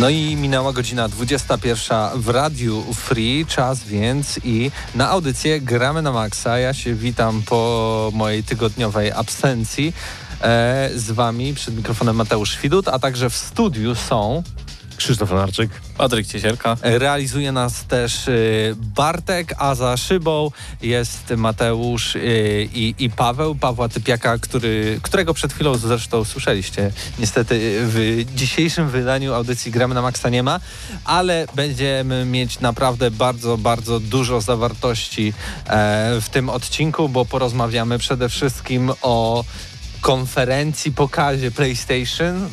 No i minęła godzina 21 w Radiu Free, czas więc i na audycję Gramy na Maxa. Ja się witam po mojej tygodniowej absencji. E, z wami przed mikrofonem Mateusz Widut, a także w studiu są Krzysztof Narczyk. Patryk Ciesielka. Realizuje nas też y, Bartek, a za szybą jest Mateusz y, i, i Paweł, Pawła Typiaka, który, którego przed chwilą zresztą słyszeliście. Niestety w dzisiejszym wydaniu audycji Gramy na Maxa nie ma, ale będziemy mieć naprawdę bardzo, bardzo dużo zawartości e, w tym odcinku, bo porozmawiamy przede wszystkim o konferencji, pokazie PlayStation e,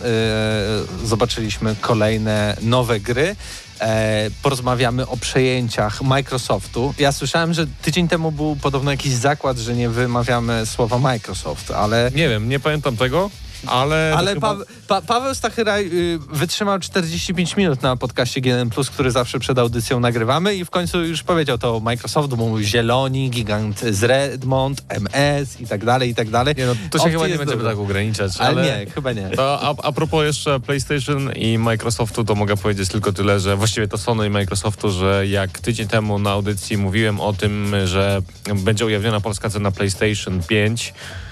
zobaczyliśmy kolejne nowe gry. E, porozmawiamy o przejęciach Microsoftu. Ja słyszałem, że tydzień temu był podobno jakiś zakład, że nie wymawiamy słowa Microsoft, ale... Nie wiem, nie pamiętam tego. Ale, ale chyba... pa pa Paweł Stachyraj y, wytrzymał 45 minut na podcaście GNM+, który zawsze przed audycją nagrywamy i w końcu już powiedział to Microsoft, bo mówił Zieloni, Gigant z Redmond, MS i tak dalej, i tak dalej. Nie, no, to się Opcji chyba nie będziemy dużo. tak ograniczać. Ale, Ale, nie, chyba nie. To a, a propos jeszcze PlayStation i Microsoftu, to mogę powiedzieć tylko tyle, że właściwie to Sony i Microsoftu, że jak tydzień temu na audycji mówiłem o tym, że będzie ujawniona polska cena PlayStation 5, e,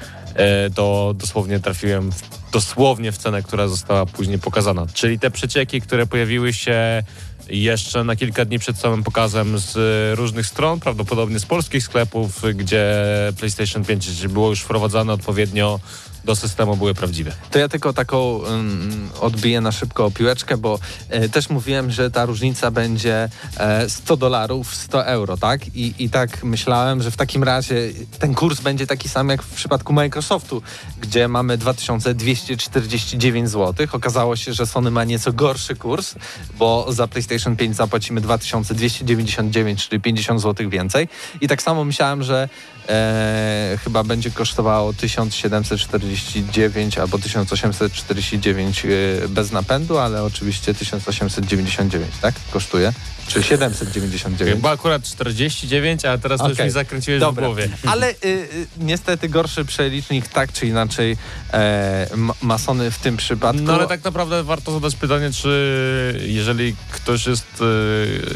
to dosłownie trafiłem w, dosłownie w cenę, która została później pokazana. Czyli te przecieki, które pojawiły się jeszcze na kilka dni przed samym pokazem z różnych stron, prawdopodobnie z polskich sklepów, gdzie PlayStation 5 było już wprowadzane odpowiednio do systemu, były prawdziwe. To ja tylko taką um, odbiję na szybko piłeczkę, bo e, też mówiłem, że ta różnica będzie e, 100 dolarów, 100 euro, tak? I, I tak myślałem, że w takim razie ten kurs będzie taki sam jak w przypadku Microsoftu, gdzie mamy 2249 zł. Okazało się, że Sony ma nieco gorszy kurs, bo za PlayStation 5 zapłacimy 2299, czyli 50 zł więcej. I tak samo myślałem, że e, chyba będzie kosztowało 1749 albo 1849 e, bez napędu, ale oczywiście 1899, tak? Kosztuje? Czy 799? Chyba akurat 49, a teraz to już mi zakręciłeś Dobra. w głowie. Ale y, y, niestety gorszy przelicznik tak czy inaczej e, ma- ma Sony w tym przypadku. No ale tak naprawdę warto zadać pytanie, czy jeżeli ktoś jest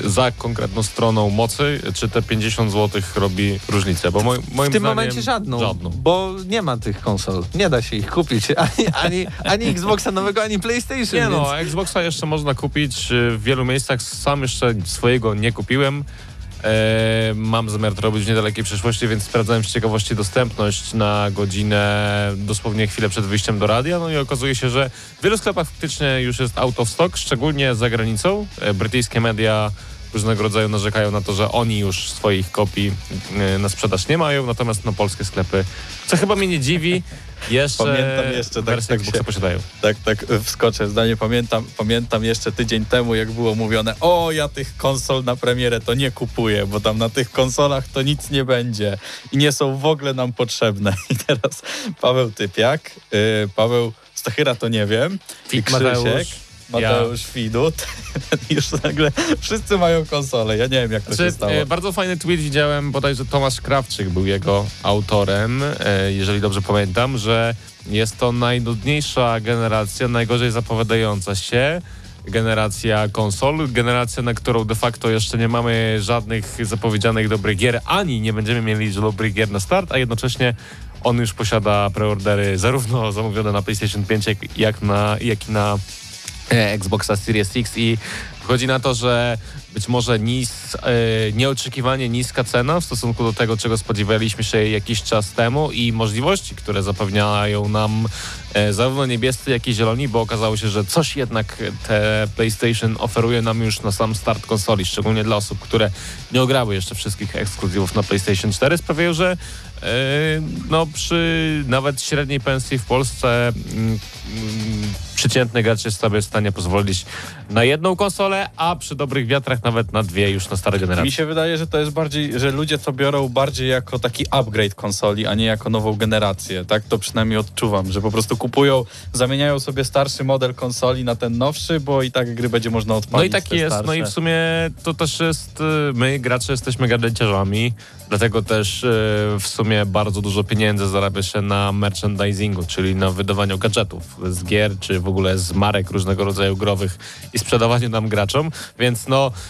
y, za konkretną stroną mocy, czy te 50 zł robi różnicę? Bo moi, moim w tym zdaniem momencie żadną, żadną. bo nie ma tych konsol. Nie da się ich kupić. Ani, ani, ani Xboxa nowego, ani PlayStation. Nie no, więc... Xboxa jeszcze można kupić y, w wielu miejscach. Sam jeszcze swojego nie kupiłem. E, mam zamiar to robić w niedalekiej przyszłości, więc sprawdzałem z ciekawości dostępność na godzinę, dosłownie chwilę przed wyjściem do radia. No i okazuje się, że w wielu sklepach faktycznie już jest out of stock, szczególnie za granicą. E, brytyjskie media różnego rodzaju narzekają na to, że oni już swoich kopii e, na sprzedaż nie mają, natomiast no, polskie sklepy, co chyba mnie nie dziwi, jeszcze, Pamiętam jeszcze, tak- tak Xboxa się- posiadają. Tak, tak e, wskoczę zdanie. Pamiętam, pamiętam jeszcze tydzień temu, jak było mówione, o ja tych konsol na premierę to nie kupuję, bo tam na tych konsolach to nic nie będzie i nie są w ogóle nam potrzebne. I teraz Paweł Typiak, y, Paweł Stachyra to nie wiem, i Krzysiek, Mateusz, Mateusz Widut. Już nagle wszyscy mają konsole. Ja nie wiem, jak to Znaczy, się stało. e, bardzo fajny tweet widziałem, bodajże Tomasz Krawczyk był jego autorem, e, jeżeli dobrze pamiętam, że jest to najnudniejsza generacja, najgorzej zapowiadająca się generacja konsol, generacja, na którą de facto jeszcze nie mamy żadnych zapowiedzianych dobrych gier, ani nie będziemy mieli dobrych gier na start, a jednocześnie on już posiada preordery zarówno zamówione na PlayStation 5, jak, jak, na, jak i na Xboxa Series X i wychodzi na to, że być może nis, e, nieoczekiwanie niska cena w stosunku do tego, czego spodziewaliśmy się jakiś czas temu i możliwości, które zapewniają nam e, zarówno niebiescy, jak i zieloni, bo okazało się, że coś jednak te PlayStation oferuje nam już na sam start konsoli, szczególnie dla osób, które nie ograły jeszcze wszystkich ekskluzywów na PlayStation 4, sprawiają, że e, no przy nawet średniej pensji w Polsce mm, mm, przeciętny gracz jest sobie w stanie pozwolić na jedną konsolę, a przy dobrych wiatrach nawet na dwie już na stare Mi generacje. się wydaje, że to jest bardziej, że ludzie to biorą bardziej jako taki upgrade konsoli, a nie jako nową generację. Tak to przynajmniej odczuwam, że po prostu kupują, zamieniają sobie starszy model konsoli na ten nowszy, bo i tak gry będzie można odpalić. No i tak jest, starsze. no i w sumie to też jest, y, my gracze jesteśmy gadżeciarzami, dlatego też y, w sumie bardzo dużo pieniędzy zarabia się na merchandisingu, czyli na wydawaniu gadżetów z gier, czy w ogóle z marek różnego rodzaju growych i sprzedawaniu nam graczom, więc no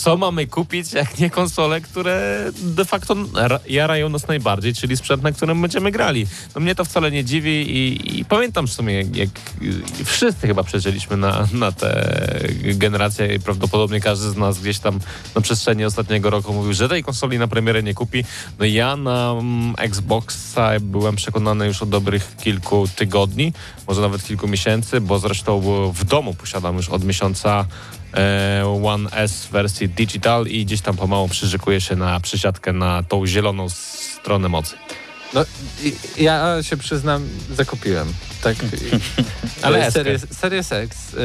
co mamy kupić, jak nie konsole, które de facto ra- jarają nas najbardziej, czyli sprzęt, na którym będziemy grali. No mnie to wcale nie dziwi i, i pamiętam w sumie, jak, jak wszyscy chyba przeżyliśmy na, na tę generację i prawdopodobnie każdy z nas gdzieś tam na przestrzeni ostatniego roku mówił, że tej konsoli na premierę nie kupi. No ja na mm, Xboxa byłem przekonany już od dobrych kilku tygodni, może nawet kilku miesięcy, bo zresztą w domu posiadam już od miesiąca e, One S wersji digital i gdzieś tam pomału przyrzekuje się na przysiadkę na tą zieloną stronę mocy. No, ja się przyznam, zakupiłem. Tak. Ale. Series, Series X, y,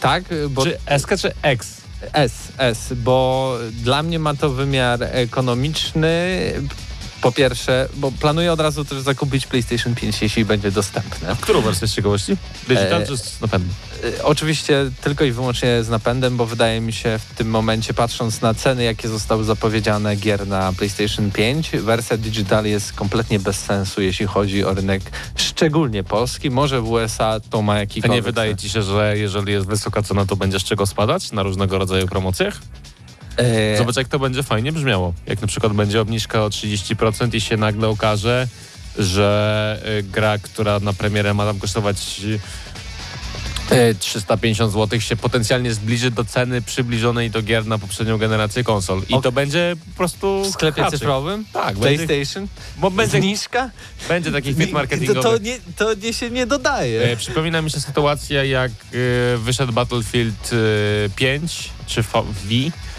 tak, bo Czy SK czy X? S, S, bo dla mnie ma to wymiar ekonomiczny. Po pierwsze, bo planuję od razu też zakupić PlayStation 5, jeśli będzie dostępne. Którą wersję z ciekawości? Digital E, czy z napędem? Y, Oczywiście tylko i wyłącznie z napędem, bo wydaje mi się w tym momencie, patrząc na ceny, jakie zostały zapowiedziane gier na PlayStation 5, wersja digital jest kompletnie bez sensu, jeśli chodzi o rynek, szczególnie polski. Może w USA to ma A jakikolwiek... nie wydaje ci się, że jeżeli jest wysoka cena, to będzie z czego spadać na różnego rodzaju promocjach? E, Zobacz, jak to będzie fajnie brzmiało. Jak na przykład będzie obniżka o 30% i się nagle okaże, że y, gra, która na premierę ma tam kosztować y, 350 zł, się potencjalnie zbliży do ceny przybliżonej do gier na poprzednią generację konsol. I to będzie po prostu w sklepie haczyk. cyfrowym? Tak, będzie, PlayStation? bo będzie, Zniżka? będzie taki fit to, marketingowy. to, nie, to nie się nie dodaje. E, przypomina mi się sytuacja, jak e, wyszedł Battlefield e, 5 czy V, v, e,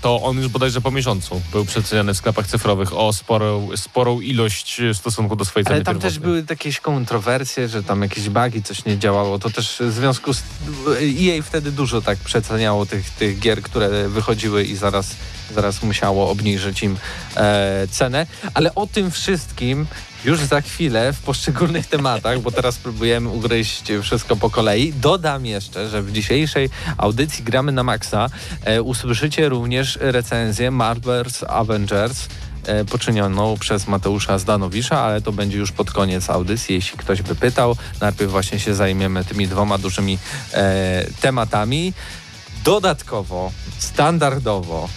to on już bodajże po miesiącu był przeceniany w sklepach cyfrowych o sporą, sporą ilość w stosunku do swojej ceny Ale tam też pierwotnej. były jakieś kontrowersje, że tam jakieś bugi, coś nie działało. To też w związku z... EA wtedy dużo tak przeceniało tych, tych gier, które wychodziły i zaraz, zaraz musiało obniżyć im e, cenę. Ale o tym wszystkim już za chwilę w poszczególnych tematach, bo teraz próbujemy ugryźć wszystko po kolei. Dodam jeszcze, że w dzisiejszej audycji Gramy na Maxa e, usłyszycie również recenzję Marvel's Avengers e, poczynioną przez Mateusza Zdanowisza, ale to będzie już pod koniec audycji, jeśli ktoś by pytał. Najpierw właśnie się zajmiemy tymi dwoma dużymi e, tematami. Dodatkowo, standardowo,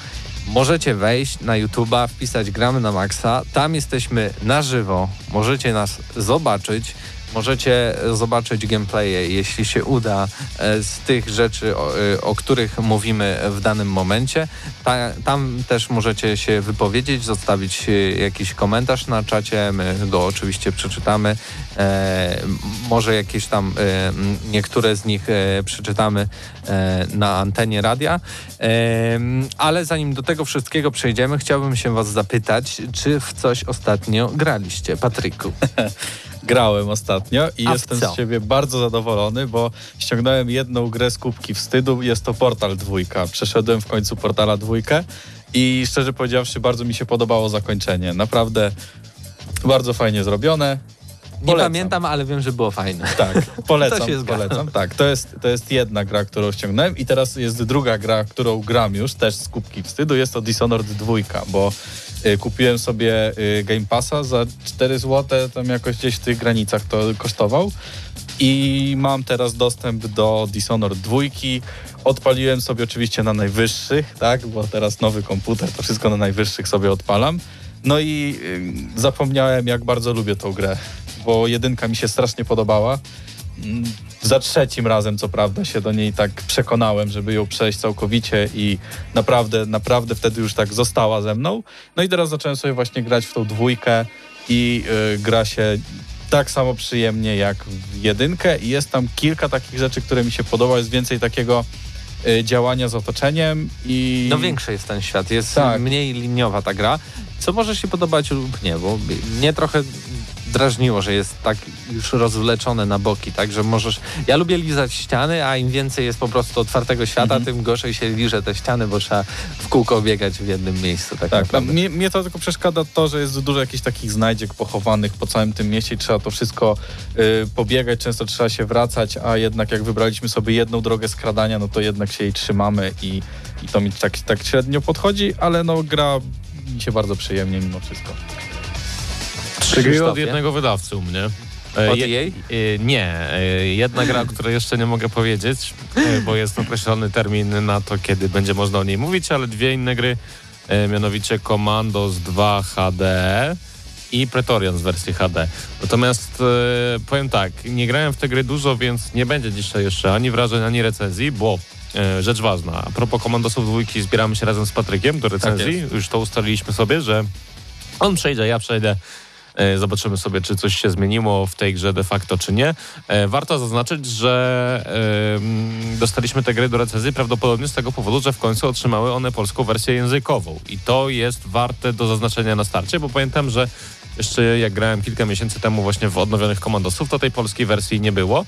możecie wejść na YouTube'a, wpisać Gramy na Maxa. Tam jesteśmy na żywo. Możecie nas zobaczyć. Możecie zobaczyć gameplaye, jeśli się uda, e, z tych rzeczy, o, e, o których mówimy w danym momencie. Ta, tam też możecie się wypowiedzieć, zostawić e, jakiś komentarz na czacie, my go oczywiście przeczytamy. E, może jakieś tam e, niektóre z nich e, przeczytamy na antenie radia. Ale zanim do tego wszystkiego przejdziemy, chciałbym się was zapytać, czy w coś ostatnio graliście, Patryku? Grałem ostatnio i A jestem z siebie bardzo zadowolony, bo ściągnąłem jedną grę z kubki wstydu. Jest to Portal dwójka. Przeszedłem w końcu Portala dwójkę i szczerze powiedziawszy bardzo mi się podobało zakończenie. Naprawdę bardzo fajnie zrobione. Nie Polecam. pamiętam, ale wiem, że było fajne. Tak, polecam, To się polecam. Tak, to jest, to jest jedna gra, którą ściągnąłem i teraz jest druga gra, którą gram już, też z kubki wstydu. Jest to Dishonored 2, bo kupiłem sobie y, Game Passa za 4 zł, tam jakoś gdzieś w tych granicach to kosztował. I mam teraz dostęp do Dishonored 2. Odpaliłem sobie oczywiście na najwyższych, tak, bo teraz nowy komputer, to wszystko na najwyższych sobie odpalam. No i y, zapomniałem, jak bardzo lubię tą grę, bo jedynka mi się strasznie podobała za trzecim razem, co prawda, się do niej tak przekonałem, żeby ją przejść całkowicie i naprawdę, naprawdę wtedy już tak została ze mną. No i teraz zacząłem sobie właśnie grać w tą dwójkę i y, gra się tak samo przyjemnie jak w jedynkę i jest tam kilka takich rzeczy, które mi się podoba. Jest więcej takiego y, działania z otoczeniem i... No większy jest ten świat, jest Tak. mniej liniowa ta gra, co może się podobać lub nie, bo mnie trochę drażniło, że jest tak już rozwleczone na boki, tak, że możesz... Ja lubię lizać ściany, a im więcej jest po prostu otwartego świata, Mhm. tym gorzej się liże te ściany, bo trzeba w kółko biegać w jednym miejscu, tak, Tak, mnie, mnie to tylko przeszkadza to, że jest dużo jakichś takich znajdziek pochowanych po całym tym mieście i trzeba to wszystko y, pobiegać, często trzeba się wracać, a jednak jak wybraliśmy sobie jedną drogę skradania, no to jednak się jej trzymamy i, i to mi tak, tak średnio podchodzi, ale no gra mi się bardzo przyjemnie mimo wszystko. Gry od Krzysztofie? jednego wydawcy u mnie. E, Od je- EA? e, Nie, e, jedna gra, o której jeszcze nie mogę powiedzieć, bo jest określony termin na to, kiedy będzie można o niej mówić, ale dwie inne gry, mianowicie Commandos 2 HD i Praetorian z wersji HD. Natomiast powiem tak, nie grałem w te gry dużo, więc nie będzie dzisiaj jeszcze ani wrażeń, ani recenzji, bo rzecz ważna, a propos Kommandosów dwójki zbieramy się razem z Patrykiem do recenzji, jest. już to ustaliliśmy sobie, że on przejdzie, ja przejdę. E, Zobaczymy sobie, czy coś się zmieniło w tej grze de facto, czy nie. E, Warto zaznaczyć, że dostaliśmy te gry do recenzji prawdopodobnie z tego powodu, że w końcu otrzymały one polską wersję językową. I to jest warte do zaznaczenia na starcie, bo pamiętam, że jeszcze jak grałem kilka miesięcy temu właśnie w odnowionych Komandosów, to tej polskiej wersji nie było.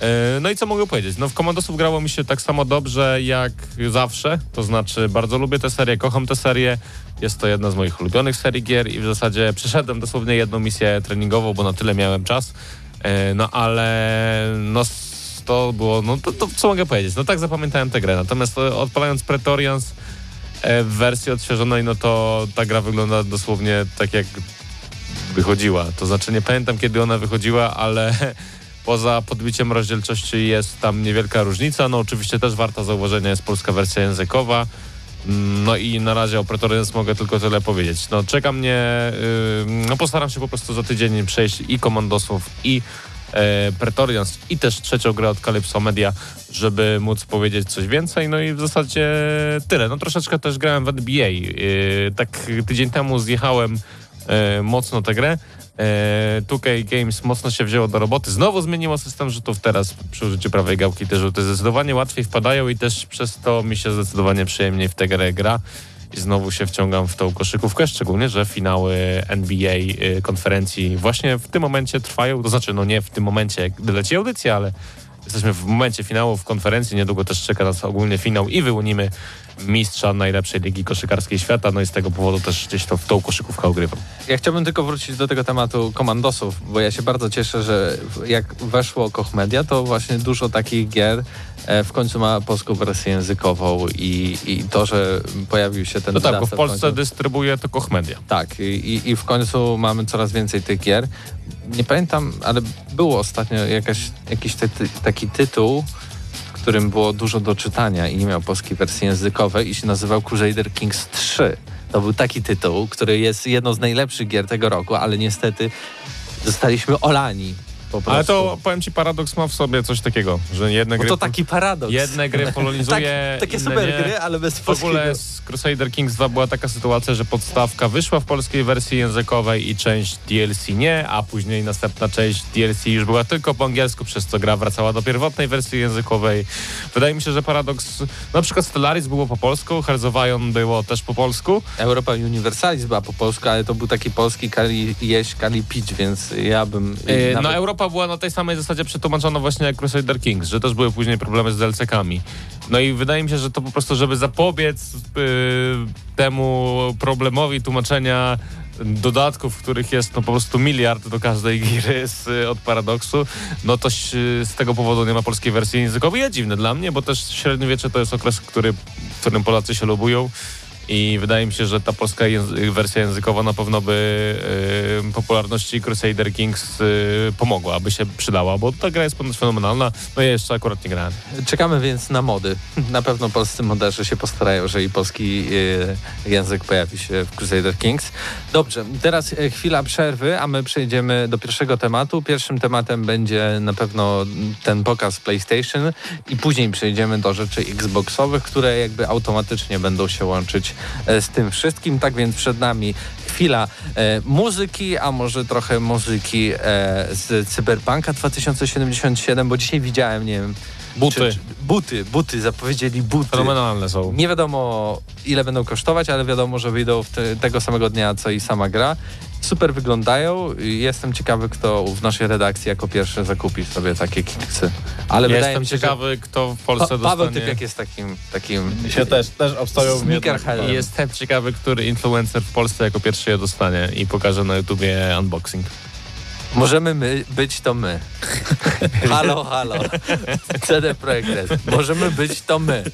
E, No i co mogę powiedzieć? No w Komandosów grało mi się tak samo dobrze jak zawsze, to znaczy bardzo lubię tę serię, kocham tę serię. Jest to jedna z moich ulubionych serii gier i w zasadzie przeszedłem dosłownie jedną misję treningową, bo na tyle miałem czas. E, No ale no to było, no to, to co mogę powiedzieć? No tak zapamiętałem tę grę. Natomiast e, odpalając Pretorians w wersji odświeżonej, no to ta gra wygląda dosłownie tak jak wychodziła. To znaczy nie pamiętam kiedy ona wychodziła, ale poza podbiciem rozdzielczości jest tam niewielka różnica. No oczywiście też warta zauważenia jest polska wersja językowa. Mm, No i na razie o Pretorians mogę tylko tyle powiedzieć. No czeka mnie, yy, no postaram się po prostu za tydzień przejść i Komandosów i e, Pretorians i też trzecią grę od Calypso Media, żeby móc powiedzieć coś więcej. No i w zasadzie tyle. No troszeczkę też grałem w NBA. Yy, tak tydzień temu zjechałem mocno tę grę. E, 2K Games mocno się wzięło do roboty. Znowu zmieniło system rzutów. Teraz przy użyciu prawej gałki te rzuty zdecydowanie łatwiej wpadają i też przez to mi się zdecydowanie przyjemniej w tę grę gra. I znowu się wciągam w tą koszykówkę, szczególnie, że finały NBA y, konferencji właśnie w tym momencie trwają. To znaczy, no nie w tym momencie, gdy leci audycja, ale jesteśmy w momencie finałów konferencji. Niedługo też czeka nas ogólny finał i wyłonimy mistrza najlepszej ligi koszykarskiej świata. No i z tego powodu też gdzieś to w tą koszykówkę ogrywam. Ja chciałbym tylko wrócić do tego tematu komandosów, bo ja się bardzo cieszę, że w- jak weszło Koch Media, to właśnie dużo takich gier e, w końcu ma polską wersję językową i, i to, że pojawił się ten No tak, bo w Polsce końcu. dystrybuuje to Koch Media. Tak, i, i- w końcu mamy coraz więcej tych gier. Nie pamiętam, ale było ostatnio jakaś, jakiś ty, taki tytuł, w którym było dużo do czytania i nie miał polskiej wersji językowej i się nazywał Crusader Kings 3. To był taki tytuł, który jest jedną z najlepszych gier tego roku, ale niestety zostaliśmy olani. Ale to powiem ci, paradoks ma w sobie coś takiego, że jedne Bo gry, to taki paradoks. jedne gry polonizuje, tak, takie inne super nie. gry, ale bez W polskiego. ogóle z Crusader Kings 2 była taka sytuacja, że podstawka wyszła w polskiej wersji językowej i część DLC nie, a później następna część DLC już była tylko po angielsku, przez co gra wracała do pierwotnej wersji językowej. Wydaje mi się, że paradoks... Na przykład Stellaris było po polsku, Iron było też po polsku. Europa Universalis była po polsku, ale to był taki polski kali jeść, kali pić, więc ja bym... Yy, nawet- No Europa była na tej samej zasadzie przetłumaczona właśnie jak Crusader Kings, że też były później problemy z DLC-kami. No i wydaje mi się, że to po prostu, żeby zapobiec yy, temu problemowi tłumaczenia dodatków, których jest no po prostu miliard do każdej gry z, od Paradoksu, no to z tego powodu nie ma polskiej wersji językowej. Jest dziwne dla mnie, bo też średniowiecze to jest okres, który, w którym Polacy się lubują i wydaje mi się, że ta polska języ- wersja językowa na pewno by y, popularności Crusader Kings y, pomogła, aby się przydała, bo ta gra jest ponoć fenomenalna, no ja jeszcze akurat nie grałem. Czekamy więc na mody. Na pewno polscy moderzy się postarają, że i polski e, język pojawi się w Crusader Kings. Dobrze, teraz chwila przerwy, a my przejdziemy do pierwszego tematu. Pierwszym tematem będzie na pewno ten pokaz PlayStation i później przejdziemy do rzeczy Xboxowych, które jakby automatycznie będą się łączyć z tym wszystkim. Tak więc przed nami chwila e, muzyki, a może trochę muzyki e, z Cyberpunka 2077, bo dzisiaj widziałem, nie wiem, Buty. czy, czy, buty, buty, zapowiedzieli buty. Fenomenalne są. Nie wiadomo ile będą kosztować, ale wiadomo, że wyjdą te, tego samego dnia, co i sama gra. Super wyglądają. Jestem ciekawy, kto w naszej redakcji jako pierwszy zakupi sobie takie kiksy. Ale wydaje Jestem mi się, ciekawy, kto w że Polsce pa Paweł dostanie... Typiak jest takim, takim Się też, też obstawiał w. Jestem ciekawy, który influencer w Polsce jako pierwszy je dostanie i pokaże na YouTubie unboxing. Możemy my, być to my. halo, halo. CD Projekt. Możemy być to my.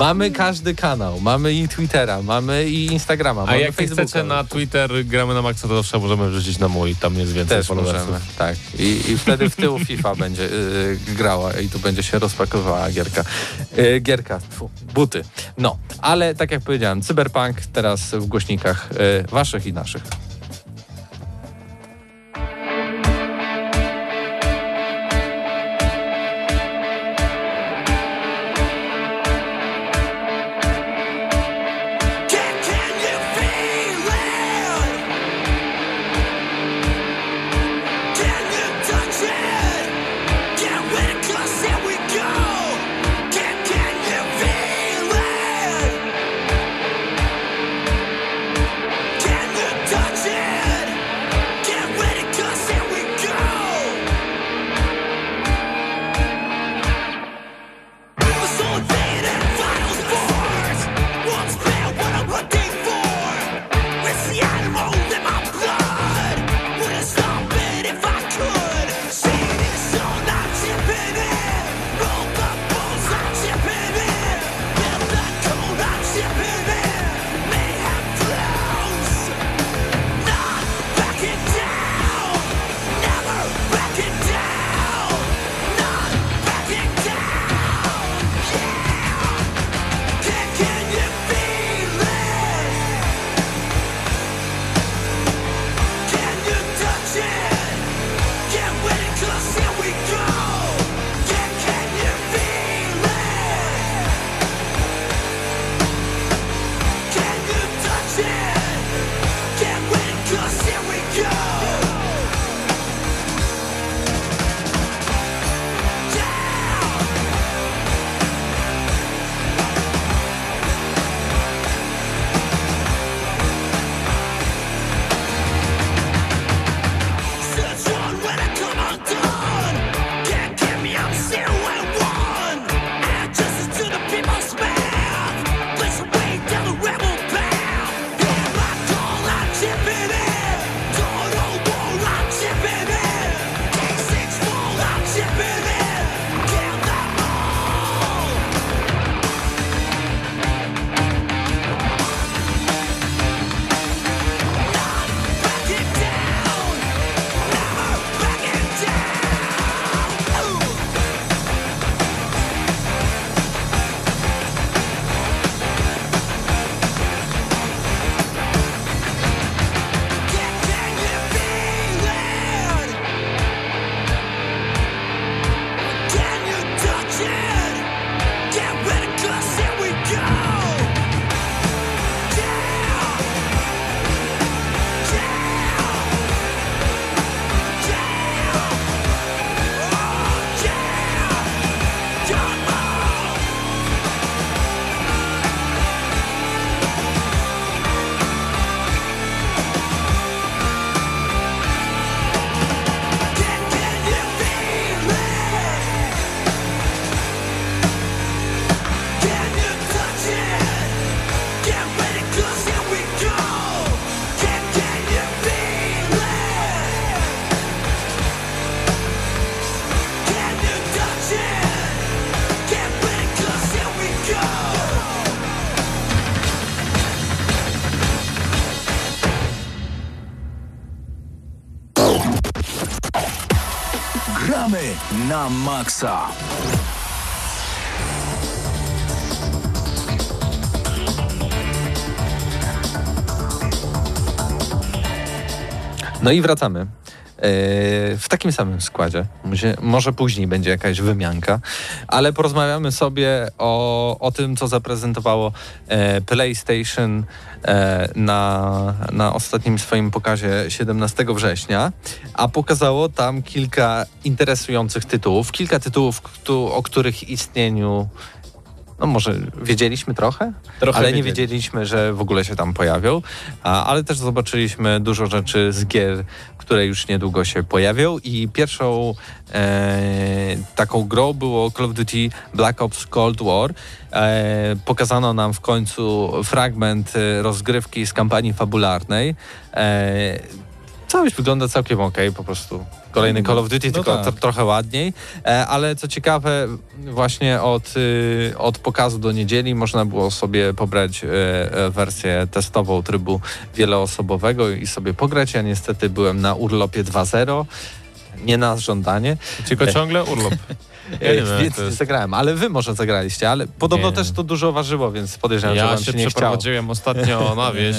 Mamy każdy kanał, mamy i Twittera, mamy i Instagrama, A mamy jak Facebooka. chcecie na Twitter gramy na maksa, to zawsze możemy wrzucić na mój, tam jest więcej Też followersów. możemy, tak. I, I wtedy w tył FIFA będzie y, grała i tu będzie się rozpakowała gierka. Y, gierka, tfu, buty. No, ale tak jak powiedziałem, Cyberpunk teraz w głośnikach y, waszych i naszych. Maksa. No i wracamy. E, W takim samym składzie. Może- później będzie jakaś wymianka, ale porozmawiamy sobie o, o tym, co zaprezentowało e, PlayStation e, na, na ostatnim swoim pokazie 17 września, a pokazało tam kilka interesujących tytułów, kilka tytułów, o których istnieniu no może wiedzieliśmy trochę, Trochę ale nie wiedzieli. wiedzieliśmy, że w ogóle się tam pojawią, a, ale też zobaczyliśmy dużo rzeczy z gier, które już niedługo się pojawią i pierwszą e, taką grą było Call of Duty Black Ops Cold War. E, pokazano nam w końcu fragment e, rozgrywki z kampanii fabularnej. E, Całość wygląda całkiem ok, po prostu. Kolejny Call of Duty, No tylko tak. trochę ładniej. E, ale co ciekawe, właśnie od, y, od pokazu do niedzieli można było sobie pobrać e, e, wersję testową trybu wieloosobowego i sobie pograć. Ja niestety byłem na urlopie 2.0. Nie na żądanie, Tylko ciągle urlop. Ja nie wiem, nie zagrałem, ale wy może zagraliście, ale podobno Nie. też to dużo ważyło, więc podejrzewam, że Ja wam się się nie chciało. przeprowadziłem ostatnio na wieś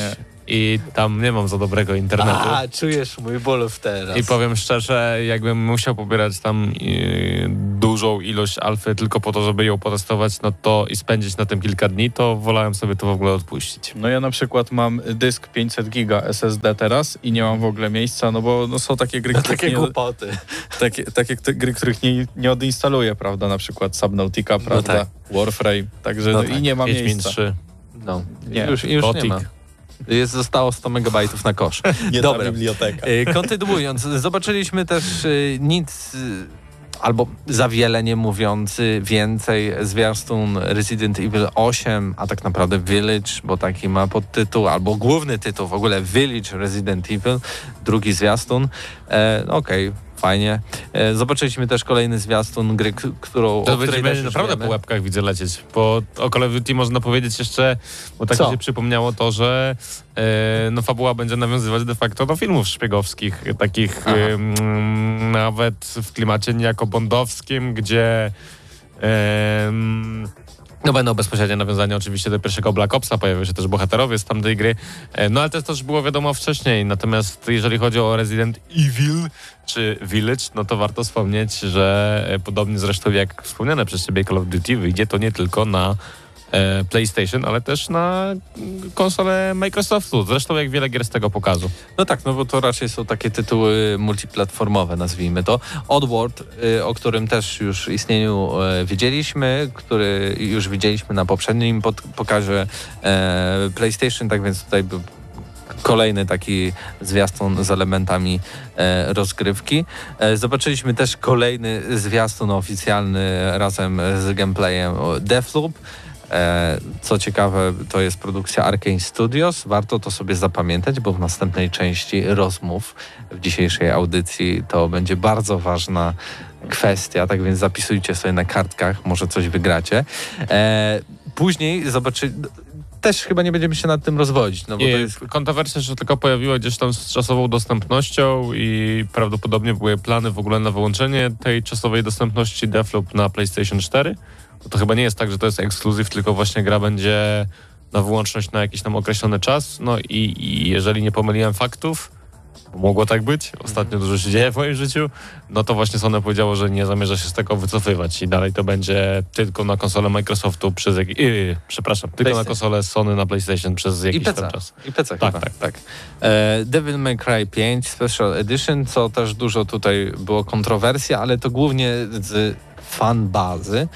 i tam nie mam za dobrego internetu. A, czujesz mój ból teraz. I powiem szczerze, jakbym musiał pobierać tam yy, dużą ilość alfy tylko po to, żeby ją potestować, no to i spędzić na tym kilka dni, to wolałem sobie to w ogóle odpuścić. No ja na przykład mam dysk 500 giga SSD teraz i nie mam w ogóle miejsca, no bo no są takie gry, których Takie nie, głupoty. takie, takie gry, których nie, nie odinstaluję, prawda? Na przykład Subnautica, prawda? tak. Warframe, także No no tak, i nie ma Wiedźmin miejsca. 3. No, Nie, już, już nie ma. Jest, zostało 100 megabajtów na kosz. Nie Dobra. biblioteka. E, Kontynuując, zobaczyliśmy też e, nic, e, albo za wiele nie mówiąc, e, więcej zwiastun Resident Evil 8, a tak naprawdę Village, bo taki ma podtytuł, albo główny tytuł w ogóle Village Resident Evil, drugi zwiastun. E, no Okej, fajnie. E, zobaczyliśmy też kolejny zwiastun gry, którą To będziemy naprawdę wiemy. po łebkach widzę lecieć, bo o Call of Duty można powiedzieć jeszcze, bo tak Co? mi się przypomniało to, że e, no fabuła będzie nawiązywać de facto do filmów szpiegowskich, takich em, nawet w klimacie niejako bondowskim, gdzie em, no będą bezpośrednie nawiązania oczywiście do pierwszego Black Opsa, pojawią się też bohaterowie z tamtej gry, e, no ale to też było wiadomo wcześniej, natomiast jeżeli chodzi o Resident Evil czy Village, no to warto wspomnieć, że e, podobnie zresztą jak wspomniane przez ciebie Call of Duty wyjdzie to nie tylko na PlayStation, ale też na konsolę Microsoftu, zresztą jak wiele gier z tego pokazu. No tak, no bo to raczej są takie tytuły multiplatformowe, nazwijmy to. Oddworld, y, o którym też już istnieniu e, wiedzieliśmy, który już widzieliśmy na poprzednim pokazie e, PlayStation, tak więc tutaj był kolejny taki zwiastun z elementami e, rozgrywki. E, zobaczyliśmy też kolejny zwiastun oficjalny razem z gameplayem Deathloop. E, Co ciekawe, to jest produkcja Arkane Studios. Warto to sobie zapamiętać, bo w następnej części rozmów w dzisiejszej audycji to będzie bardzo ważna kwestia, tak więc zapisujcie sobie na kartkach, może coś wygracie. E, później zobaczy... Też chyba nie będziemy się nad tym rozwodzić, no bo to jest Kontrowersja się tylko pojawiła gdzieś tam z czasową dostępnością i prawdopodobnie były plany w ogóle na wyłączenie tej czasowej dostępności Deathloop na PlayStation 4. Bo to chyba nie jest tak, że to jest ekskluzyw, tylko właśnie gra będzie na wyłączność na jakiś tam określony czas. No i, i jeżeli nie pomyliłem faktów, bo mogło tak być, ostatnio dużo się dzieje w moim życiu, no to właśnie Sony powiedziało, że nie zamierza się z tego wycofywać i dalej to będzie tylko na konsolę Microsoftu przez jakiś... Yy, przepraszam, tylko na konsolę Sony na PlayStation przez I jakiś PC. tam czas. I PC Tak, chyba. tak. tak. E, Devil May Cry 5 Special Edition, co też dużo tutaj było kontrowersji, ale to głównie z fan bazy.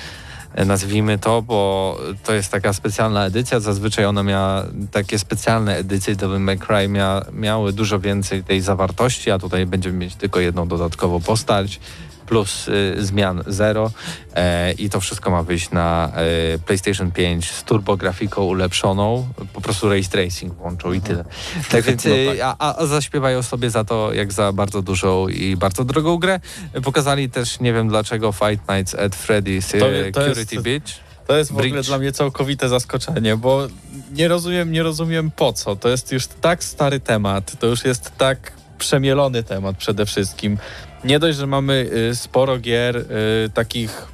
Nazwijmy to, bo to jest taka specjalna edycja. Zazwyczaj ona miała takie specjalne edycje Devil May Cry mia, miały dużo więcej tej zawartości, a tutaj będziemy mieć tylko jedną dodatkową postać plus y, zmian zero e, i to wszystko ma wyjść na e, PlayStation 5 z turbografiką ulepszoną, po prostu ray tracing włączą i tyle. Tak więc, No y, a, a a zaśpiewają sobie za to jak za bardzo dużą i bardzo drogą grę. Pokazali też, nie wiem dlaczego, Fight Nights at Freddy's To- e, to jest- Security Beach. To jest w ogóle Bridge. dla mnie całkowite zaskoczenie, bo nie rozumiem, nie rozumiem po co. To jest już tak stary temat, to już jest tak przemielony temat przede wszystkim. Nie dość, że mamy y, sporo gier y, takich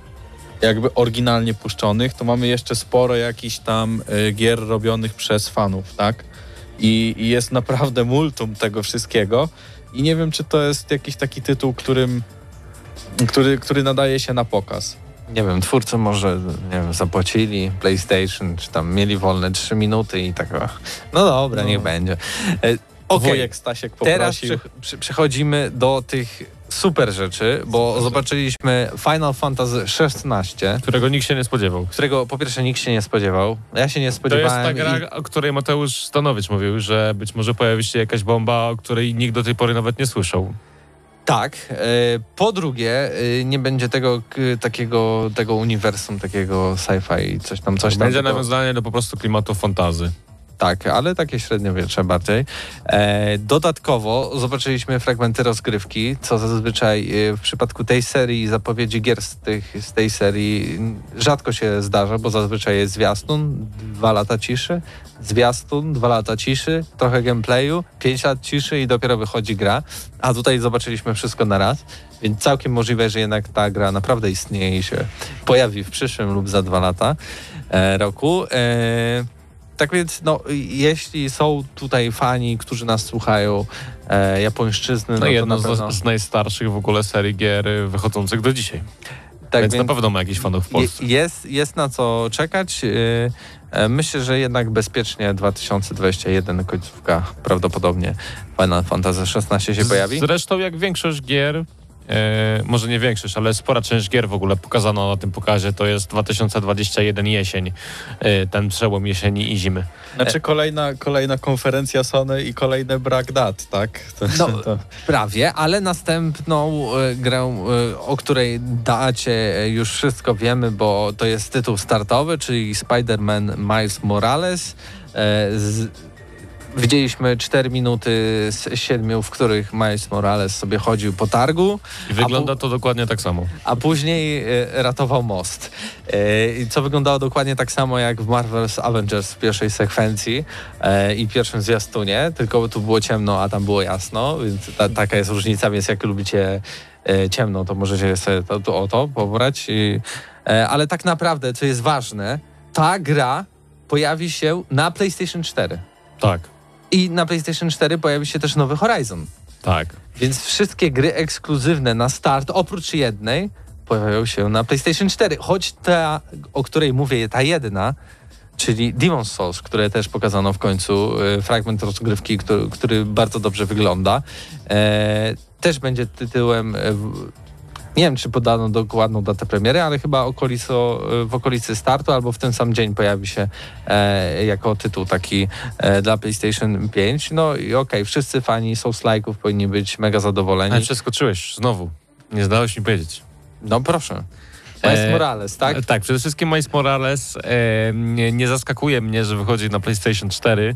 jakby oryginalnie puszczonych, to mamy jeszcze sporo jakichś tam y, gier robionych przez fanów, tak? I, I jest naprawdę multum tego wszystkiego. I nie wiem, czy to jest jakiś taki tytuł, którym, który, który nadaje się na pokaz. Nie wiem, twórcy może, nie wiem, zapłacili PlayStation, czy tam mieli wolne 3 minuty i tak, no dobra, No. niech będzie. Wujek Stasiek teraz poprosił. przy, przy, przechodzimy do tych super rzeczy, bo zobaczyliśmy Final Fantasy XVI, Którego nikt się nie spodziewał. którego po pierwsze nikt się nie spodziewał. Ja się nie To jest spodziewałem. ta gra, i- o której Mateusz Stanowicz mówił, że być może pojawi się jakaś bomba, o której nikt do tej pory nawet nie słyszał. Tak. E, po drugie, e, nie będzie tego takiego tego uniwersum, takiego sci-fi, coś tam, coś tam. Będzie nawiązanie do po prostu klimatu fantazy. Tak, ale takie średniowiecze bardziej. E, dodatkowo zobaczyliśmy fragmenty rozgrywki, co zazwyczaj e, w przypadku tej serii, zapowiedzi gier z, tych, z tej serii rzadko się zdarza, bo zazwyczaj jest zwiastun, dwa lata ciszy, zwiastun, dwa lata ciszy, trochę gameplayu, pięć lat ciszy i dopiero wychodzi gra. A tutaj zobaczyliśmy wszystko na raz, więc całkiem możliwe, że jednak ta gra naprawdę istnieje i się pojawi w przyszłym lub za dwa lata e, roku. E, tak więc, no, jeśli są tutaj fani, którzy nas słuchają, e, japońszczyzny, no, No to jedno na pewno, z, z najstarszych w ogóle serii gier y, wychodzących do dzisiaj. tak, więc, więc na pewno ma jakiś fanów w Polsce. je, jest, jest na co czekać. E, e, myślę, że jednak bezpiecznie 2021 końcówka prawdopodobnie Final Fantasy XVI się Z- pojawi. Zresztą jak większość gier, e, może nie większość, ale spora część gier w ogóle pokazano na tym pokazie, to jest 2021 jesień, e, ten przełom jesieni i zimy. Znaczy kolejna, kolejna konferencja Sony i kolejny brak dat, tak? To, No, to, Prawie, ale następną e, grę, o której dacie już wszystko wiemy, bo to jest tytuł startowy, czyli Spider-Man Miles Morales. Z, widzieliśmy 4 minuty z 7, w których Miles Morales sobie chodził po targu, I wygląda to dokładnie tak samo. a później e, ratował most. E, i Co wyglądało dokładnie tak samo jak w Marvel's Avengers w pierwszej sekwencji e, i pierwszym zwiastunie, tylko tu było ciemno, a tam było jasno, więc ta, taka jest różnica, więc jak lubicie ciemno, to możecie sobie to, to, o to pobrać. I, ale tak naprawdę, co jest ważne, ta gra pojawi się na PlayStation 4. Tak, I na PlayStation 4 pojawi się też nowy Horizon. tak. Więc wszystkie gry ekskluzywne na start, oprócz jednej, pojawiają się na PlayStation 4. Choć ta, o której mówię, ta jedna, czyli Demon's Souls, które też pokazano w końcu, e, fragment rozgrywki, który, który bardzo dobrze wygląda, e, też będzie tytułem. Nie wiem, czy podano dokładną datę premiery, ale chyba okolico, e, w okolicy startu albo w ten sam dzień pojawi się e, jako tytuł taki e, dla PlayStation 5. No i okej, wszyscy fani Souls-like'ów powinni być mega zadowoleni. Ale przeskoczyłeś znowu. Nie zdałeś mi powiedzieć. No proszę. Miles E, Morales, tak? E, Tak, przede wszystkim Miles Morales e, nie, nie zaskakuje mnie, że wychodzi na PlayStation 4,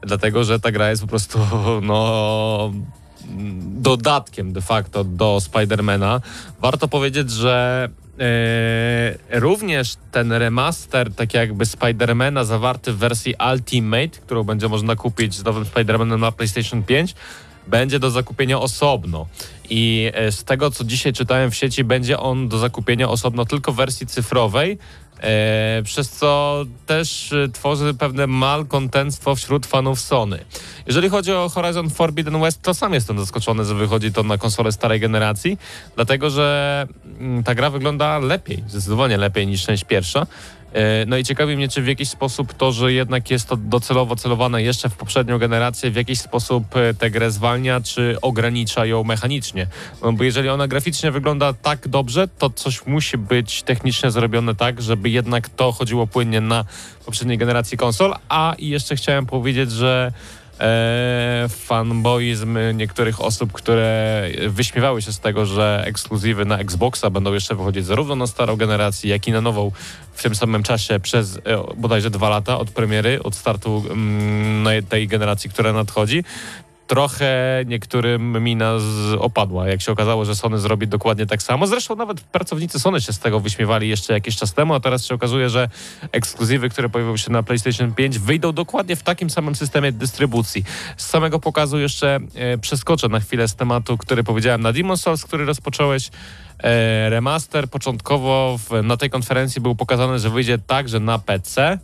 dlatego że ta gra jest po prostu no, dodatkiem de facto do Spidermana. Warto powiedzieć, że e, również ten remaster, tak jakby Spidermana zawarty w wersji Ultimate, którą będzie można kupić z nowym Spidermanem na PlayStation 5, będzie do zakupienia osobno. I e, z tego, co dzisiaj czytałem w sieci, będzie on do zakupienia osobno tylko w wersji cyfrowej, przez co też e, tworzy pewne malkontentstwo wśród fanów Sony. Jeżeli chodzi o Horizon Forbidden West, to sam jestem zaskoczony, że wychodzi to na konsolę starej generacji, dlatego że mm, ta gra wygląda lepiej, zdecydowanie lepiej niż część pierwsza. E, No i ciekawi mnie, czy w jakiś sposób to, że jednak jest to docelowo celowane jeszcze w poprzednią generację, w jakiś sposób e, tę grę zwalnia, czy ogranicza ją mechanicznie. No bo jeżeli ona graficznie wygląda tak dobrze, to coś musi być technicznie zrobione tak, żeby jednak to chodziło płynnie na poprzedniej generacji konsol. A i jeszcze chciałem powiedzieć, że e, fanboizm niektórych osób, które wyśmiewały się z tego, że ekskluzywy na Xboxa będą jeszcze wychodzić zarówno na starą generację, jak i na nową w tym samym czasie przez e, bodajże dwa lata od premiery, od startu mm, na tej generacji, która nadchodzi. Trochę niektórym mina z, opadła, jak się okazało, że Sony zrobi dokładnie tak samo. Zresztą nawet pracownicy Sony się z tego wyśmiewali jeszcze jakiś czas temu, a teraz się okazuje, że ekskluzywy, które pojawią się na PlayStation 5 wyjdą dokładnie w takim samym systemie dystrybucji. Z samego pokazu jeszcze e, przeskoczę na chwilę z tematu, który powiedziałem na Demon's Souls, który rozpocząłeś. E, remaster początkowo w, na tej konferencji był pokazany, że wyjdzie także na PC,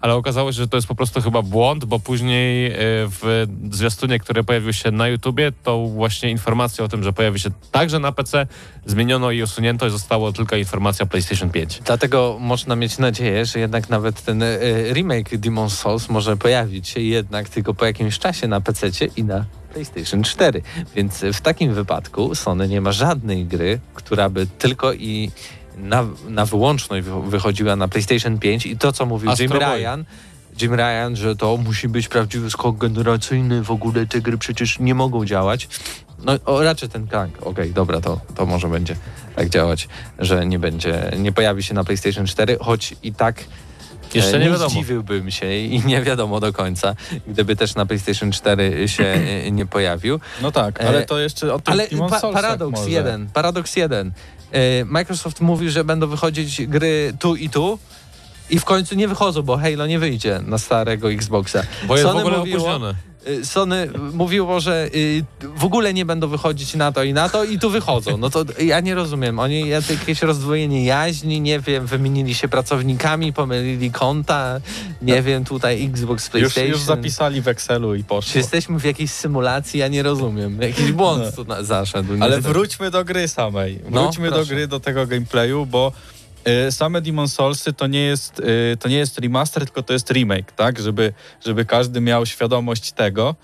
ale okazało się, że to jest po prostu chyba błąd, bo później e, w zwiastunie, który pojawił się na YouTubie, to właśnie informacja o tym, że pojawi się także na PC, zmieniono i usunięto i zostało tylko informacja PlayStation 5. Dlatego można mieć nadzieję, że jednak nawet ten e, remake Demon's Souls może pojawić się jednak tylko po jakimś czasie na PC i na PlayStation 4. Więc w takim wypadku Sony nie ma żadnej gry, która by tylko i na, na wyłączność wy- wychodziła na PlayStation 5 i to, co mówił Astro Jim Boy. Ryan, Jim Ryan, że to musi być prawdziwy skok generacyjny, w ogóle te gry przecież nie mogą działać. No o, raczej ten klank, okej, dobra, to, to może będzie tak działać, że nie będzie, nie pojawi się na PlayStation 4, choć i tak Jeszcze e, nie nie wiadomo. zdziwiłbym się i nie wiadomo do końca, gdyby też na PlayStation 4 się e, nie pojawił. No tak, E, ale to jeszcze o tym Ale pa- paradoks może. jeden, paradoks jeden. E, Microsoft mówi, że będą wychodzić gry tu i tu i w końcu nie wychodzą, bo Halo nie wyjdzie na starego Xboxa. Bo jest Sony w ogóle mówiło- opóźnione. Y, Sony mówiło, że y, w ogóle nie będą wychodzić na to i na to i tu wychodzą. No to ja nie rozumiem. Oni jakieś rozdwojenie jaźni, nie wiem, wymienili się pracownikami, pomylili konta, nie wiem, tutaj Xbox, Już, PlayStation. już zapisali w Excelu i Czy poszło. jesteśmy w jakiejś symulacji? Ja nie rozumiem. Jakiś błąd No. tu zaszedł. Ale wróćmy do gry samej. No, Wróćmy do proszę. gry, do tego gameplayu, bo same Demon Soulsy to nie jest, y, to nie jest remaster, tylko to jest remake, tak? Żeby, żeby każdy miał świadomość tego.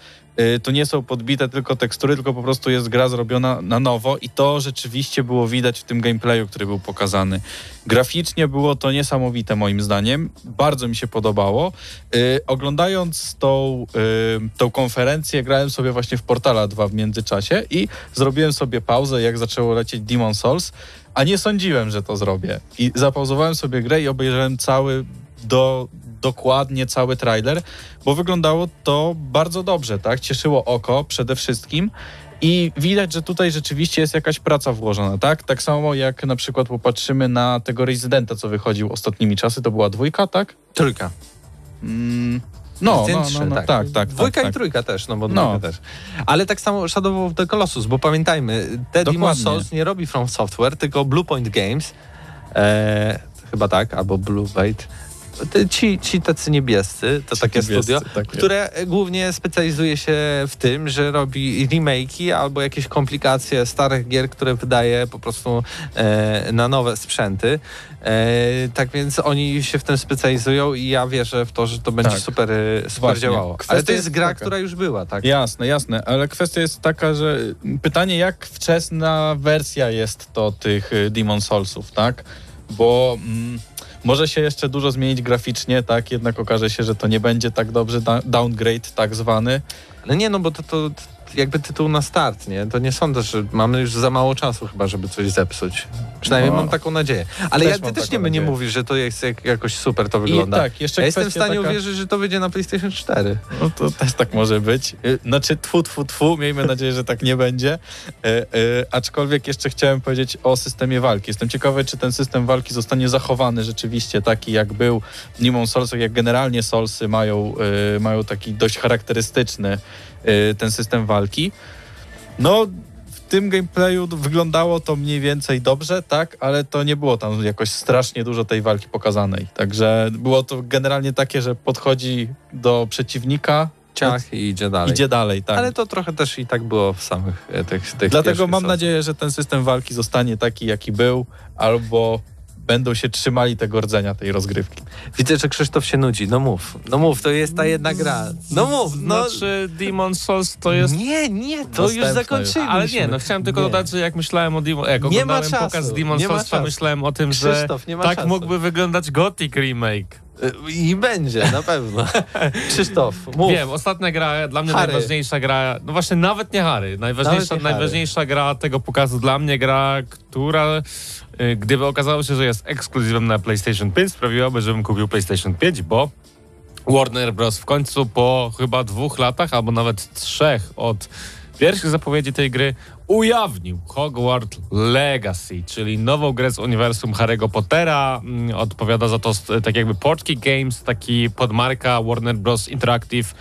Y, to nie są podbite tylko tekstury, tylko po prostu jest gra zrobiona na nowo i to rzeczywiście było widać w tym gameplayu, który był pokazany. Graficznie było to niesamowite moim zdaniem. Bardzo mi się podobało. Oglądając tą, tą konferencję, grałem sobie właśnie w Portala 2 w międzyczasie i zrobiłem sobie pauzę, jak zaczęło lecieć Demon Souls, a nie sądziłem, że to zrobię. I zapauzowałem sobie grę i obejrzałem cały do dokładnie cały trailer, bo wyglądało to bardzo dobrze, tak? Cieszyło oko przede wszystkim. I widać, że tutaj rzeczywiście jest jakaś praca włożona, tak? Tak samo jak na przykład popatrzymy na tego Residenta, co wychodził ostatnimi czasy, to była dwójka, tak? Trójka. Mm, no, no, no, trzy, no, tak, tak. Dwójka tak, i trójka też, no bo No. też. Ale tak samo Shadow of the Colossus, bo pamiętajmy, te Demon's Dokładnie. Souls nie robi From Software, tylko Bluepoint Games. E, chyba tak, albo Blue Byte. Ci, ci tacy niebiescy, to Ci takie niebiescy, studio, tak. które głównie specjalizuje się w tym, że robi remake'i albo jakieś komplikacje starych gier, które wydaje po prostu e, na nowe sprzęty. E, tak więc oni się w tym specjalizują i ja wierzę w to, że to będzie Tak. super, e, super Właśnie. działało. Kwestia Ale to jest jest gra, taka. która już była, tak? Jasne, jasne, ale kwestia jest taka, że pytanie, jak wczesna wersja jest to tych y, Demon Soulsów, tak? Bo mm, może się jeszcze dużo zmienić graficznie, tak? Jednak okaże się, że to nie będzie tak dobrze, downgrade tak zwany. Ale nie, no bo to, to jakby tytuł na start, nie? To nie sądzę, że mamy już za mało czasu chyba, żeby coś zepsuć. Przynajmniej No. mam taką nadzieję. Ale Też ja, ty też nie, nie mówisz, że to jest jak, jakoś super to I wygląda. tak, jeszcze ja jestem w stanie taka, uwierzyć, że to wyjdzie na PlayStation 4. No to też tak może być. Y, Znaczy, tfu, tfu, tfu, miejmy nadzieję, że tak nie będzie. E, e, aczkolwiek jeszcze chciałem powiedzieć o systemie walki. Jestem ciekawy, czy ten system walki zostanie zachowany rzeczywiście taki, jak był w Soulsach, jak generalnie Soulsy mają, e, mają taki dość charakterystyczny ten system walki. No, w tym gameplayu wyglądało to mniej więcej dobrze, tak, ale to nie było tam jakoś strasznie dużo tej walki pokazanej. Także było to generalnie takie, że podchodzi do przeciwnika, Ciach i idzie dalej. idzie dalej, tak. Ale to trochę też i tak było w samych e, tych, tych Dlatego mam nadzieję, że ten system walki zostanie taki, jaki był, albo będą się trzymali tego rdzenia tej rozgrywki. Widzę, że Krzysztof się nudzi. No mów. No mów, to jest ta jedna gra. No mów. No. Znaczy Demon Souls to jest... Nie, nie, to już zakończyliśmy. Ale nie, no chciałem tylko Nie. dodać, że jak myślałem o Demon... Jak Nie ma czasu, pokaz Demon nie ma Souls, to czasu. myślałem o tym, że Krzysztof, nie ma tak czasu. mógłby wyglądać Gothic Remake. Y, I będzie, na pewno. Krzysztof, mów. Wiem, ostatnia gra, dla mnie Harry. najważniejsza gra, no właśnie nawet nie Harry, najważniejsza, nie Harry. najważniejsza gra tego pokazu dla mnie gra, która gdyby okazało się, że jest ekskluzywem na PlayStation 5, sprawiłaby, żebym kupił PlayStation 5, bo Warner Bros. w końcu po chyba dwóch latach, albo nawet trzech od pierwszych zapowiedzi tej gry ujawnił Hogwarts Legacy, czyli nową grę z uniwersum Harry'ego Pottera. Mm, Odpowiada za to tak jakby Portkey Games, taki podmarka Warner Bros. Interactive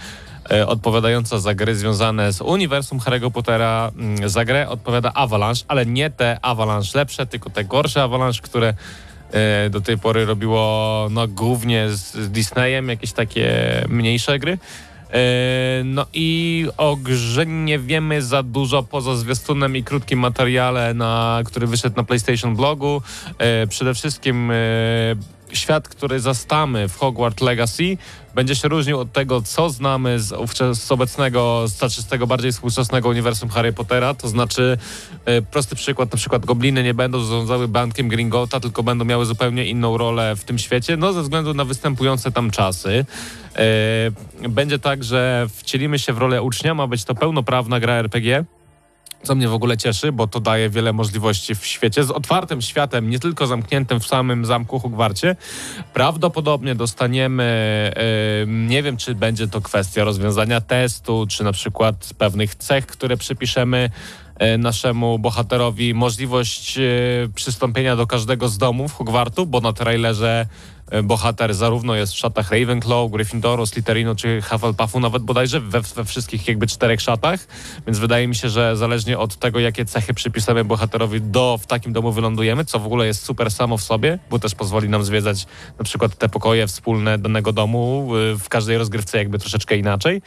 odpowiadająca za gry związane z uniwersum Harry'ego Pottera. Mm, Za grę odpowiada Avalanche, ale nie te Avalanche lepsze, tylko te gorsze Avalanche, które e, do tej pory robiło no, głównie z, Disneyem jakieś takie mniejsze gry. E, No i o grze nie wiemy za dużo poza zwiastunem i krótkim materiale, na, który wyszedł na PlayStation blogu. E, Przede wszystkim e, świat, który zastamy w Hogwarts Legacy będzie się różnił od tego, co znamy z, z obecnego, znaczy z tego bardziej współczesnego uniwersum Harry Pottera. To znaczy, e, prosty przykład, na przykład gobliny nie będą zarządzały bankiem Gringotta, tylko będą miały zupełnie inną rolę w tym świecie, no ze względu na występujące tam czasy. E, Będzie tak, że wcielimy się w rolę ucznia, ma być to pełnoprawna gra RPG. Co mnie w ogóle cieszy, bo to daje wiele możliwości w świecie z otwartym światem, nie tylko zamkniętym w samym zamku Hogwarcie. Prawdopodobnie dostaniemy, e, nie wiem czy będzie to kwestia rozwiązania testu, czy na przykład pewnych cech, które przypiszemy e, naszemu bohaterowi, możliwość e, przystąpienia do każdego z domów Hogwartu, bo na trailerze bohater zarówno jest w szatach Ravenclaw, Gryffindoru, Slytherinu czy Hufflepuffu, nawet bodajże we, we wszystkich jakby czterech szatach, więc wydaje mi się, że zależnie od tego, jakie cechy przypisujemy bohaterowi do w takim domu wylądujemy, co w ogóle jest super samo w sobie, bo też pozwoli nam zwiedzać na przykład te pokoje wspólne danego domu y, w każdej rozgrywce jakby troszeczkę inaczej.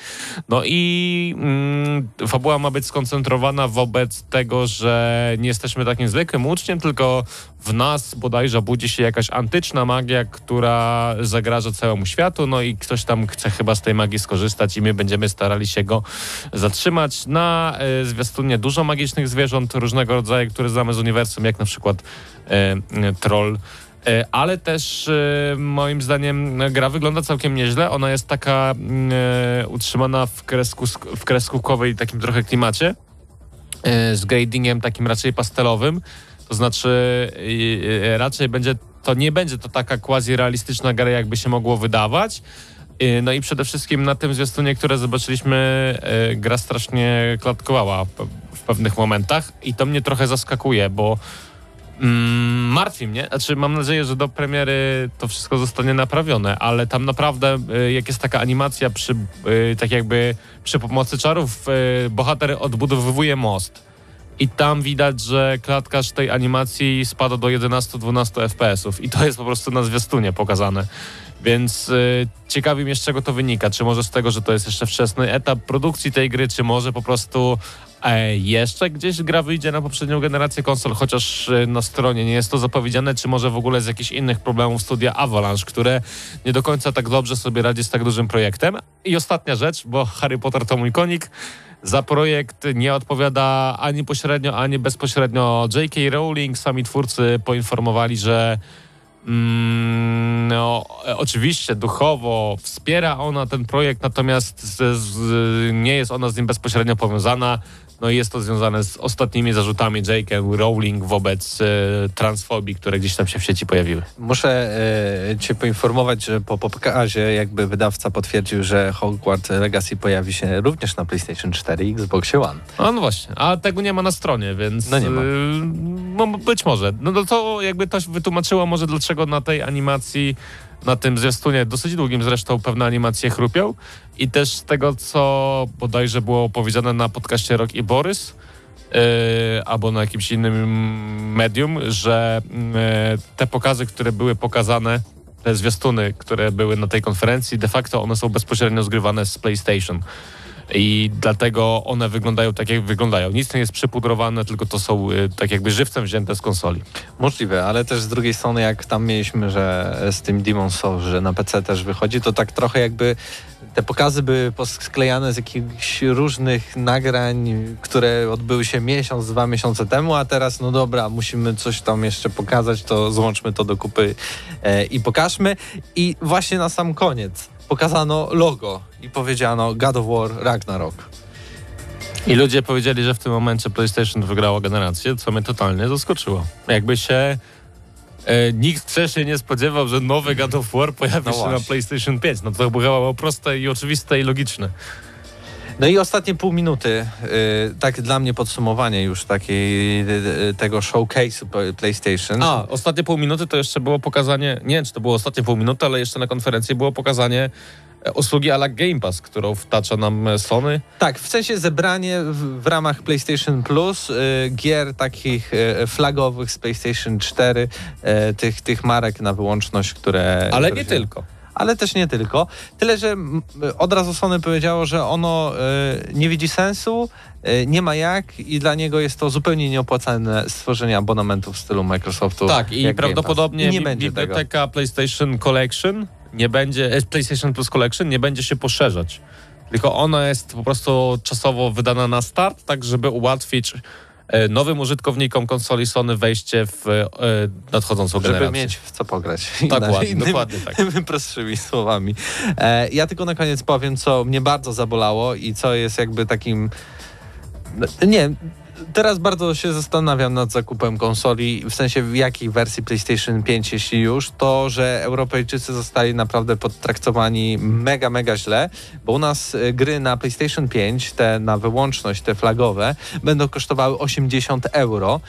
No i mm, fabuła ma być skoncentrowana wobec tego, że nie jesteśmy takim zwykłym uczniem, tylko w nas bodajże budzi się jakaś antyczna magia, która zagraża całemu światu, no i ktoś tam chce chyba z tej magii skorzystać i my będziemy starali się go zatrzymać. Na e, zwiastunie dużo magicznych zwierząt różnego rodzaju, które znamy z uniwersum, jak na przykład e, e, troll. E, Ale też moim zdaniem gra wygląda całkiem nieźle. Ona jest taka mm, e, utrzymana w, kresku, w kreskówkowej takim trochę klimacie e, z gradingiem takim raczej pastelowym. To znaczy e, raczej będzie to nie będzie to taka quasi-realistyczna gra, jakby się mogło wydawać. E, No i przede wszystkim na tym zwiastunie, które zobaczyliśmy, e, gra strasznie klatkowała w pewnych momentach i to mnie trochę zaskakuje, bo Mm, martwi mnie. Znaczy, mam nadzieję, że do premiery to wszystko zostanie naprawione, ale tam naprawdę, y, jak jest taka animacja przy, y, tak jakby przy pomocy czarów, y, bohater odbudowywuje most. I tam widać, że klatkarz tej animacji spada do 11-12 FPS-ów. I to jest po prostu na zwiastunie pokazane. Więc y, ciekawi mnie, z czego to wynika. Czy może z tego, że to jest jeszcze wczesny etap produkcji tej gry, czy może po prostu e, jeszcze gdzieś gra wyjdzie na poprzednią generację konsol, chociaż y, na stronie nie jest to zapowiedziane, czy może w ogóle z jakichś innych problemów studia Avalanche, które nie do końca tak dobrze sobie radzi z tak dużym projektem. I ostatnia rzecz, bo Harry Potter to mój konik. Za projekt nie odpowiada ani pośrednio, ani bezpośrednio J.K. Rowling. Sami twórcy poinformowali, że no, e, oczywiście duchowo wspiera ona ten projekt, natomiast z, z, nie jest ona z nim bezpośrednio powiązana. No i jest to związane z ostatnimi zarzutami J.K. Rowling wobec e, transfobii, które gdzieś tam się w sieci pojawiły. Muszę e, cię poinformować, że po pokazie jakby wydawca potwierdził, że Hogwarts Legacy pojawi się również na PlayStation 4 i Xboxie One. A no właśnie, a tego nie ma na stronie, więc No nie ma. y, no, być może. No to, to jakby to wytłumaczyło może dlaczego na tej animacji, na tym zwiastunie, dosyć długim zresztą, pewne animacje chrupią i też z tego, co bodajże było powiedziane na podcaście Rock i Borys, yy, albo na jakimś innym medium, że yy, te pokazy, które były pokazane, te zwiastuny, które były na tej konferencji, de facto one są bezpośrednio zgrywane z PlayStation. I dlatego one wyglądają tak, jak wyglądają. Nic nie jest przypudrowane, tylko to są y, tak jakby żywcem wzięte z konsoli. Możliwe, ale też z drugiej strony, jak tam mieliśmy, że z tym Demon Souls, że na PC też wychodzi, to tak trochę jakby te pokazy były posklejane z jakichś różnych nagrań, które odbyły się miesiąc, dwa miesiące temu, a teraz no dobra, musimy coś tam jeszcze pokazać, to złączmy to do kupy e, i pokażmy. I właśnie na sam koniec pokazano logo i powiedziano God of War Ragnarok. I ludzie powiedzieli, że w tym momencie PlayStation wygrało generację, co mnie totalnie zaskoczyło. Jakby się E, nikt się nie spodziewał, że nowy God of War pojawi No się na właśnie. PlayStation 5. No to było proste i oczywiste i logiczne. No i ostatnie pół minuty, y, tak dla mnie podsumowanie już takiej, y, y, tego showcase'u PlayStation. A, ostatnie pół minuty to jeszcze było pokazanie, nie wiem czy to było ostatnie pół minuty, ale jeszcze na konferencji było pokazanie e, usługi ala Game Pass, którą wtacza nam e, Sony. Tak, w sensie zebranie w, w ramach PlayStation Plus y, gier takich y, flagowych z PlayStation 4, y, tych, tych marek na wyłączność, które... Ale które nie się- tylko. Ale też nie tylko. Tyle, że od razu Sony powiedziało, że ono y, nie widzi sensu, y, nie ma jak i dla niego jest to zupełnie nieopłacalne stworzenie abonamentu w stylu Microsoftu. Tak, i prawdopodobnie nie będzie tego. biblioteka PlayStation Collection nie będzie, e, PlayStation Plus Collection nie będzie się poszerzać. Tylko ona jest po prostu czasowo wydana na start, tak żeby ułatwić e, nowym użytkownikom konsoli Sony wejście w e, nadchodzącą Żeby generację. mieć w co pograć. Tak, Inna- ładnie, innymi- dokładnie tak. prostszymi słowami. E, ja tylko na koniec powiem, co mnie bardzo zabolało i co jest jakby takim... no, Nie, teraz bardzo się zastanawiam nad zakupem konsoli, w sensie w jakiej wersji PlayStation 5, jeśli już, to, że Europejczycy zostali naprawdę podtraktowani mega, mega źle, bo u nas e, gry na PlayStation 5, te na wyłączność, te flagowe, będą kosztowały 80 euro.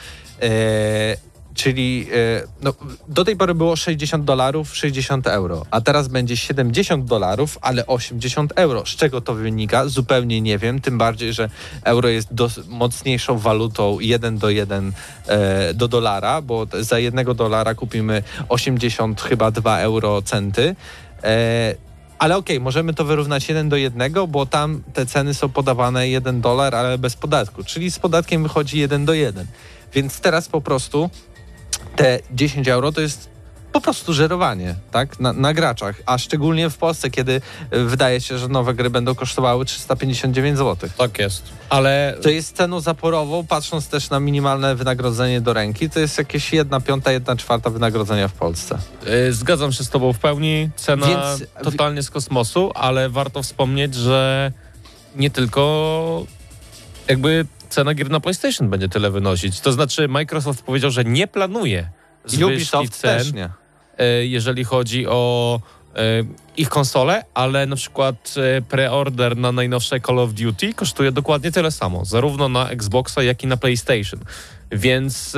E, Czyli e, no, do tej pory było 60 dolarów, 60 euro, a teraz będzie 70 dolarów, ale 80 euro. Z czego to wynika? Zupełnie nie wiem, tym bardziej, że euro jest mocniejszą walutą 1 do 1 e, do dolara, bo za jednego dolara kupimy 80 chyba 2 euro centy. E, ale okej, możemy to wyrównać 1 do 1, bo tam te ceny są podawane 1 dolar, ale bez podatku, czyli z podatkiem wychodzi 1 do 1. Więc teraz po prostu te 10 euro to jest po prostu żerowanie, tak, na, na graczach, a szczególnie w Polsce, kiedy y, wydaje się, że nowe gry będą kosztowały 359 zł. Tak jest. Ale To jest ceną zaporową, patrząc też na minimalne wynagrodzenie do ręki, to jest jakieś 1 piąta, 1 czwarta wynagrodzenia w Polsce. y, zgadzam się z tobą w pełni. Cena Więc- totalnie z kosmosu, ale warto wspomnieć, że nie tylko jakby cena gier na PlayStation będzie tyle wynosić. To znaczy Microsoft powiedział, że nie planuje zwyżki cen. też nie. e, jeżeli chodzi o e, ich konsole, ale na przykład e, preorder na najnowsze Call of Duty kosztuje dokładnie tyle samo, zarówno na Xboxa, jak i na PlayStation. Więc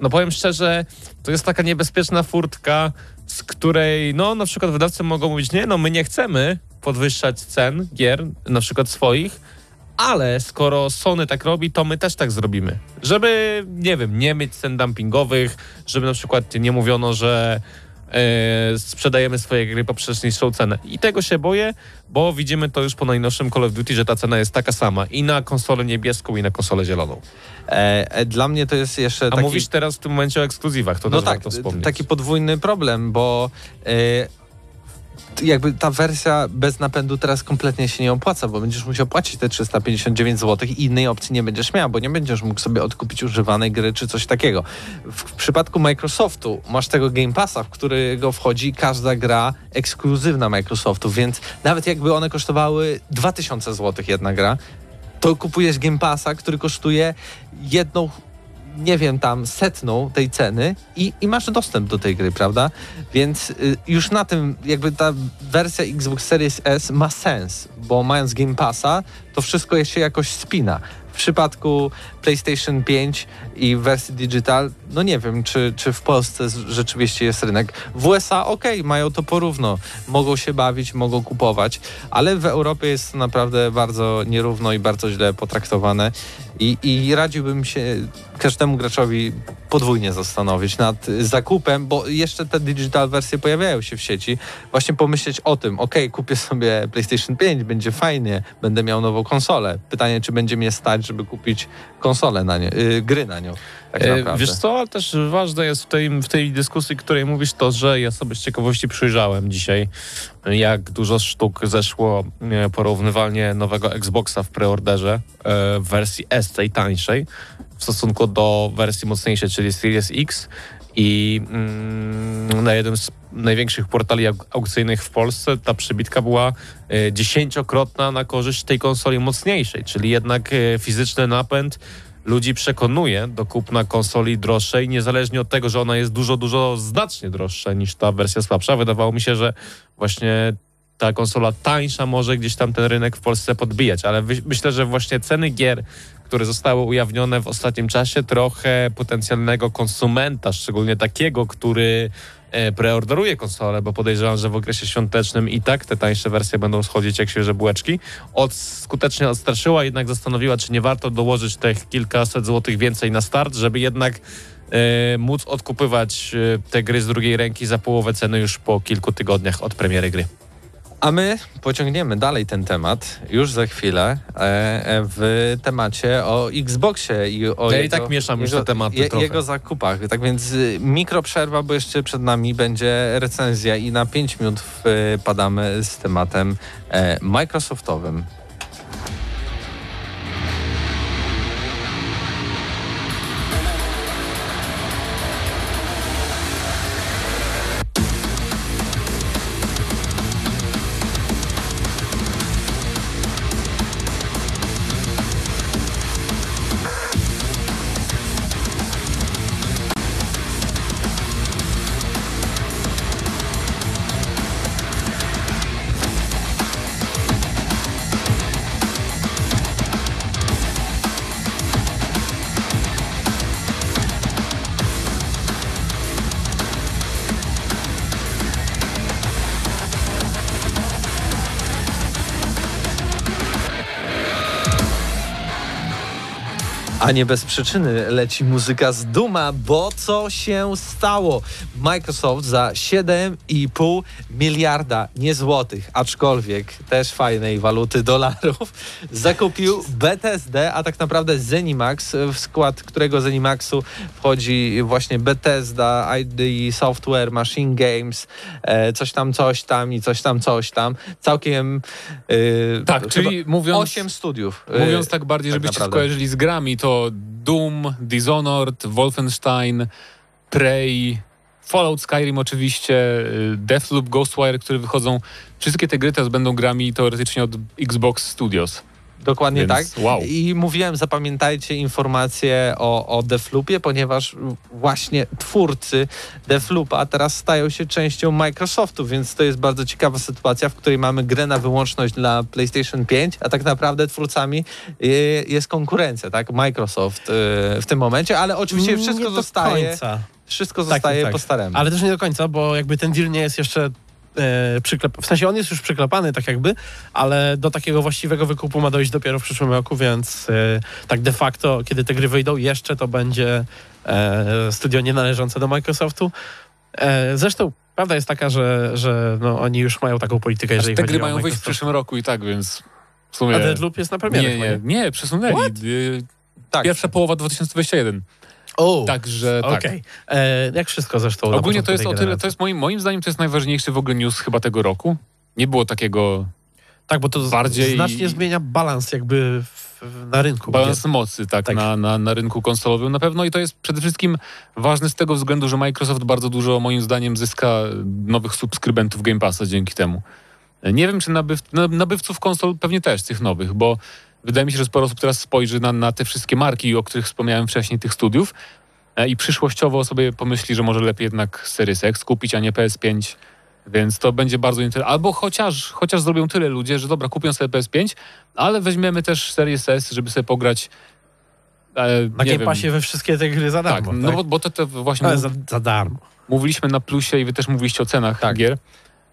no powiem szczerze, to jest taka niebezpieczna furtka, z której no na przykład wydawcy mogą mówić, nie, no my nie chcemy podwyższać cen gier, na przykład swoich, ale skoro Sony tak robi, to my też tak zrobimy. Żeby, nie wiem, nie mieć cen dumpingowych, żeby na przykład nie mówiono, że e, sprzedajemy swoje gry poprzez niższą cenę. I tego się boję, bo widzimy to już po najnowszym Call of Duty, że ta cena jest taka sama i na konsolę niebieską, i na konsolę zieloną. E, e, dla mnie to jest jeszcze A taki... mówisz teraz w tym momencie o ekskluzywach, to no też tak, warto wspomnieć. taki podwójny problem, bo e, jakby ta wersja bez napędu teraz kompletnie się nie opłaca, bo będziesz musiał płacić te 359 zł i innej opcji nie będziesz miał, bo nie będziesz mógł sobie odkupić używanej gry czy coś takiego. W, w przypadku Microsoftu masz tego Game Passa, w którego wchodzi każda gra ekskluzywna Microsoftu, więc nawet jakby one kosztowały 2000 zł jedna gra, to kupujesz Game Passa, który kosztuje jedną nie wiem, tam setną tej ceny i, i masz dostęp do tej gry, prawda? Więc y, już na tym jakby ta wersja Xbox Series S ma sens, bo mając Game Passa, to wszystko się jakoś spina. W przypadku PlayStation 5 i wersji digital, no nie wiem, czy, czy w Polsce rzeczywiście jest rynek. W USA okej, mają to porówno. Mogą się bawić, mogą kupować, ale w Europie jest to naprawdę bardzo nierówno i bardzo źle potraktowane. I, I radziłbym się każdemu graczowi podwójnie zastanowić nad zakupem, bo jeszcze te digital wersje pojawiają się w sieci. Właśnie pomyśleć o tym, ok, kupię sobie PlayStation 5, będzie fajnie, będę miał nową konsolę. Pytanie, czy będzie mnie stać, żeby kupić konsolę na nie, y, gry na nią. Tak E, naprawdę. Wiesz co, ale też ważne jest w tej, w tej dyskusji, której mówisz to, że ja sobie z ciekawości przyjrzałem dzisiaj, jak dużo sztuk zeszło e, porównywalnie nowego Xboxa w preorderze e, w wersji S, tej tańszej, w stosunku do wersji mocniejszej, czyli Series X i mm, na jednym z największych portali auk- aukcyjnych w Polsce ta przybitka była e, dziesięciokrotna na korzyść tej konsoli mocniejszej, czyli jednak fizyczny napęd ludzi przekonuje do kupna konsoli droższej, niezależnie od tego, że ona jest dużo, dużo znacznie droższa niż ta wersja słabsza. Wydawało mi się, że właśnie ta konsola tańsza może gdzieś tam ten rynek w Polsce podbijać, ale myślę, że właśnie ceny gier, które zostały ujawnione w ostatnim czasie, trochę potencjalnego konsumenta, szczególnie takiego, który preorderuje konsolę, bo podejrzewam, że w okresie świątecznym i tak te tańsze wersje będą schodzić jak świeże bułeczki. Od, skutecznie odstraszyła, jednak zastanowiła, czy nie warto dołożyć tych kilkaset złotych więcej na start, żeby jednak e, móc odkupywać e, te gry z drugiej ręki za połowę ceny już po kilku tygodniach od premiery gry. A my pociągniemy dalej ten temat już za chwilę e, e, w temacie o Xboxie i o Ja i jego, tak mieszam już te tematy trochę. jego zakupach. Tak więc y, mikroprzerwa, bo jeszcze przed nami będzie recenzja i na 5 minut wpadamy z tematem e, Microsoftowym. A nie bez przyczyny leci muzyka z Duma, bo co się stało? Microsoft za 7,5 miliarda, nie złotych, aczkolwiek też fajnej waluty dolarów, zakupił BTSD, a tak naprawdę Zenimax, w skład którego Zenimaxu wchodzi właśnie Bethesda, ID Software, Machine Games, e, coś tam, coś tam i coś tam, coś tam. Całkiem e, Tak, czyli mówiąc, 8 studiów. e, mówiąc tak bardziej, tak żebyście naprawdę. skojarzyli z grami, to Doom, Dishonored, Wolfenstein, Prey, Fallout Skyrim oczywiście, y, Deathloop, Ghostwire, które wychodzą. Wszystkie te gry teraz będą grami teoretycznie od Xbox Studios. Dokładnie Więc tak. wow. I mówiłem, zapamiętajcie informacje o, o Defloopie, ponieważ właśnie twórcy Defloopa teraz stają się częścią Microsoftu, więc to jest bardzo ciekawa sytuacja, w której mamy grę na wyłączność dla PlayStation 5, a tak naprawdę twórcami y, jest konkurencja, tak? Microsoft y, w tym momencie, ale oczywiście Nie wszystko do zostaje, końca. Wszystko Tak, zostaje tak. po staremu. Ale też nie do końca, bo jakby ten deal nie jest jeszcze e, przyklep... W sensie on jest już przyklepany tak jakby, ale do takiego właściwego wykupu ma dojść dopiero w przyszłym roku, więc e, tak de facto, kiedy te gry wyjdą, jeszcze to będzie e, studio nie należące do Microsoftu. E, zresztą prawda jest taka, że, że no, oni już mają taką politykę, jeżeli te chodzi gry mają wyjść w przyszłym roku i tak, więc w sumie... A Deadloop jest na premierę nie, nie, nie, przesunęli. Y, Tak. Pierwsza połowa 2021. O, Także tak. okej. E, Jak wszystko zresztą. Ogólnie to jest o tyle, to jest moim, moim zdaniem to jest najważniejszy w ogóle news chyba tego roku. Nie było takiego Tak, bo to bardziej- znacznie zmienia balans jakby w, na rynku. balans mocy tak, Tak. Na, na, na rynku konsolowym na pewno i to jest przede wszystkim ważne z tego względu, że Microsoft bardzo dużo moim zdaniem zyska nowych subskrybentów Game Passa dzięki temu. Nie wiem, czy nabyw, na- nabywców konsol pewnie też tych nowych, bo wydaje mi się, że sporo osób teraz spojrzy na, na te wszystkie marki, o których wspomniałem wcześniej, tych studiów e, i przyszłościowo sobie pomyśli, że może lepiej jednak Series X kupić, a nie PS5. Więc to będzie bardzo interesujące. Albo chociaż, chociaż zrobią tyle ludzie, że dobra, kupią sobie PS5, ale weźmiemy też Series S, żeby sobie pograć. E, Na Game. Passie we wszystkie te gry za Tak, darmo. no tak? bo, bo to, to właśnie Ale za, za darmo. mówiliśmy na plusie i wy też mówiliście o cenach Tak. gier.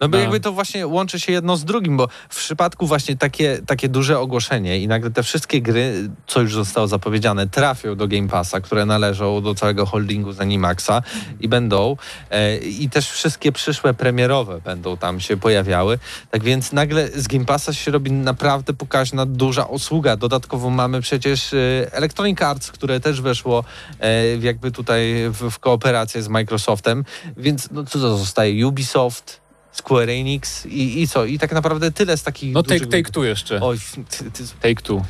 No bo No. jakby to właśnie łączy się jedno z drugim, bo w przypadku właśnie takie, takie duże ogłoszenie i nagle te wszystkie gry, co już zostało zapowiedziane, trafią do Game Passa, które należą do całego holdingu Zenimaxa i będą e, i też wszystkie przyszłe premierowe będą tam się pojawiały. Tak więc nagle z Game Passa się robi naprawdę pokaźna, duża usługa. Dodatkowo mamy przecież e, Electronic Arts, które też weszło e, jakby tutaj w, w kooperację z Microsoftem, więc no co to zostaje? Ubisoft, Square Enix i, i co? I tak naprawdę tyle z takich No take, take two jeszcze. Oj, ty, ty, Take two.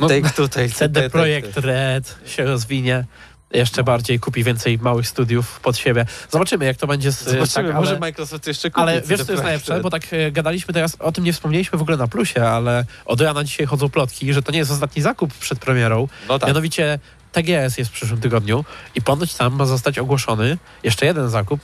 No, take tutaj. CD Projekt Red się rozwinie. Jeszcze bardziej kupi więcej małych studiów pod siebie. Zobaczymy, jak to będzie z Zobaczymy, tak, może ale, Microsoft jeszcze kupi. ale wiesz, co jest najlepsze? Bo tak e, gadaliśmy teraz, o tym nie wspomnieliśmy w ogóle na plusie, ale od rana dzisiaj chodzą plotki, że to nie jest ostatni zakup przed premierą. No tak. Mianowicie TGS jest w przyszłym tygodniu i ponoć tam ma zostać ogłoszony jeszcze jeden zakup.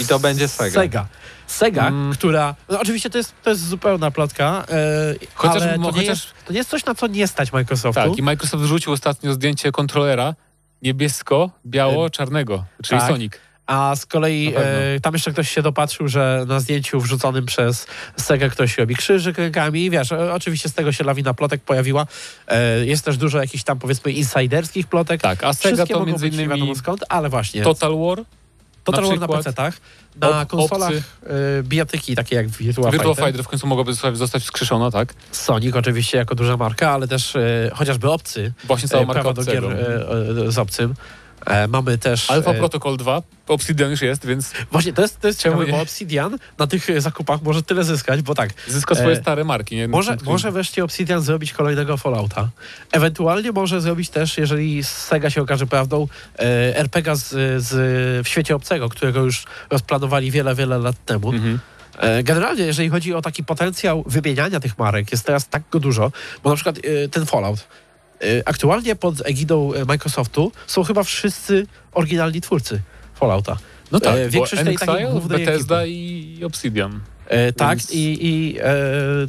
I to będzie Sega. Sega. Sega, Mm. która. No oczywiście to jest, to jest zupełna plotka, e, Chociaż- ale to, mo- nie chociaż- jest, to nie jest coś, na co nie stać Microsoftu. Tak, i Microsoft wrzucił ostatnio zdjęcie kontrolera niebiesko-biało-czarnego, czyli tak. Sonic. A z kolei e, tam jeszcze ktoś się dopatrzył, że na zdjęciu wrzuconym przez Sega ktoś robi krzyżyk rękami. Wiesz, e, oczywiście z tego się lawina plotek pojawiła. E, jest też dużo jakichś tam powiedzmy insiderskich plotek. Tak, a Sega Wszystkie to między innymi wiadomo skąd, ale właśnie. Total War, Total na War na PC-tach, na op- konsolach obcy. e, bijatyki takie jak Virtua, Virtua Fighter. Fighter w końcu mogłaby zostać- wskrzeszona, tak? Sonic oczywiście jako duża marka, ale też e, chociażby obcy. Właśnie cała e, marka prawa do gier e, e, z obcym. E, mamy też... Alpha e, Protocol 2, Obsidian już jest, więc Właśnie, to jest, to jest ciekawe, bo Obsidian na tych e, zakupach może tyle zyskać, bo tak, zyska swoje E, stare marki. Nie? Może, może wreszcie Obsidian zrobić kolejnego Fallouta. Ewentualnie może zrobić też, jeżeli Sega się okaże prawdą, e, RPG z, z, w świecie obcego, którego już rozplanowali wiele, wiele lat temu. Mhm. Generalnie, jeżeli chodzi o taki potencjał wymieniania tych marek, jest teraz tak go dużo, bo na przykład ten Fallout. E, Aktualnie pod egidą e, Microsoftu są chyba wszyscy oryginalni twórcy Fallouta. No tak, E, większość tej takiej głównej Bethesda i Obsidian. E, tak, Więc- i, i e,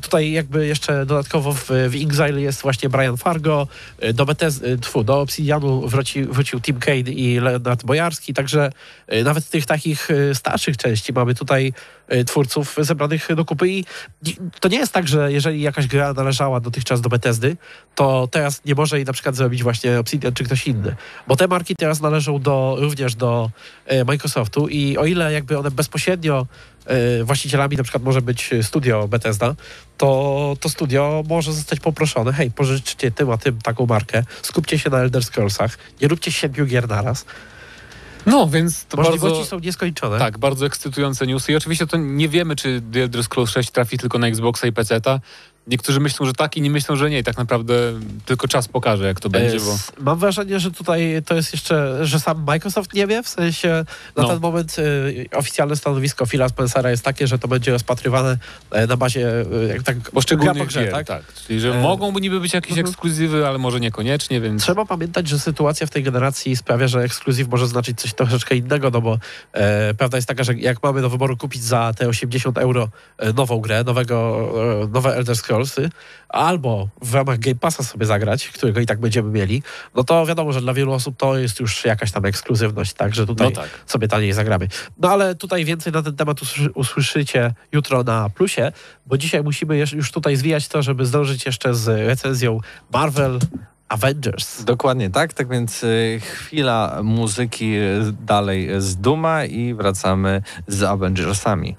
tutaj jakby jeszcze dodatkowo w, w Exile jest właśnie Brian Fargo, e, do Bethesda, e, tfu, do Obsidianu wróci, wrócił Tim Kane i Leonard Bojarski, także e, nawet tych takich starszych części mamy tutaj twórców zebranych do kupy i to nie jest tak, że jeżeli jakaś gra należała dotychczas do Bethesdy, to teraz nie może jej na przykład zrobić właśnie Obsidian czy ktoś inny, bo te marki teraz należą do, również do e, Microsoftu i o ile jakby one bezpośrednio e, właścicielami na przykład może być studio Bethesda, to to studio może zostać poproszone, hej, pożyczcie tym a tym taką markę, skupcie się na Elder Scrollsach, nie róbcie siedmiu gier naraz. No, więc to Możliwości bardzo... są nieskończone. Tak, bardzo ekscytujące newsy. I oczywiście to nie wiemy, czy The Elder Scrolls 6 trafi tylko na Xboxa i PC-ta. Niektórzy myślą, że tak, inni myślą, że nie. I tak naprawdę tylko czas pokaże, jak to będzie, bo... Mam wrażenie, że tutaj to jest jeszcze, że sam Microsoft nie wie, w sensie na No. ten moment e, oficjalne stanowisko Phila Spencera jest takie, że to będzie rozpatrywane e, na bazie e, jak tak Poszczególnych po grze, gier, tak? tak? Czyli, że E, mogą niby być jakieś mhm. ekskluzywy, ale może niekoniecznie, więc... Trzeba pamiętać, że sytuacja w tej generacji sprawia, że ekskluzyw może znaczyć coś troszeczkę innego, no bo e, prawda jest taka, że jak mamy do wyboru kupić za te 80 euro e, nową grę, nowego, e, nowe Elder Albo w ramach Game Passa sobie zagrać, którego i tak będziemy mieli, no to wiadomo, że dla wielu osób to jest już jakaś tam ekskluzywność, tak, że tutaj No tak. sobie taniej zagramy. No ale tutaj więcej na ten temat usłyszy- usłyszycie jutro na Plusie, bo dzisiaj musimy już tutaj zwijać to, żeby zdążyć jeszcze z recenzją Marvel Avengers. Dokładnie tak, tak więc y, chwila muzyki y, dalej z Duma i wracamy z Avengersami.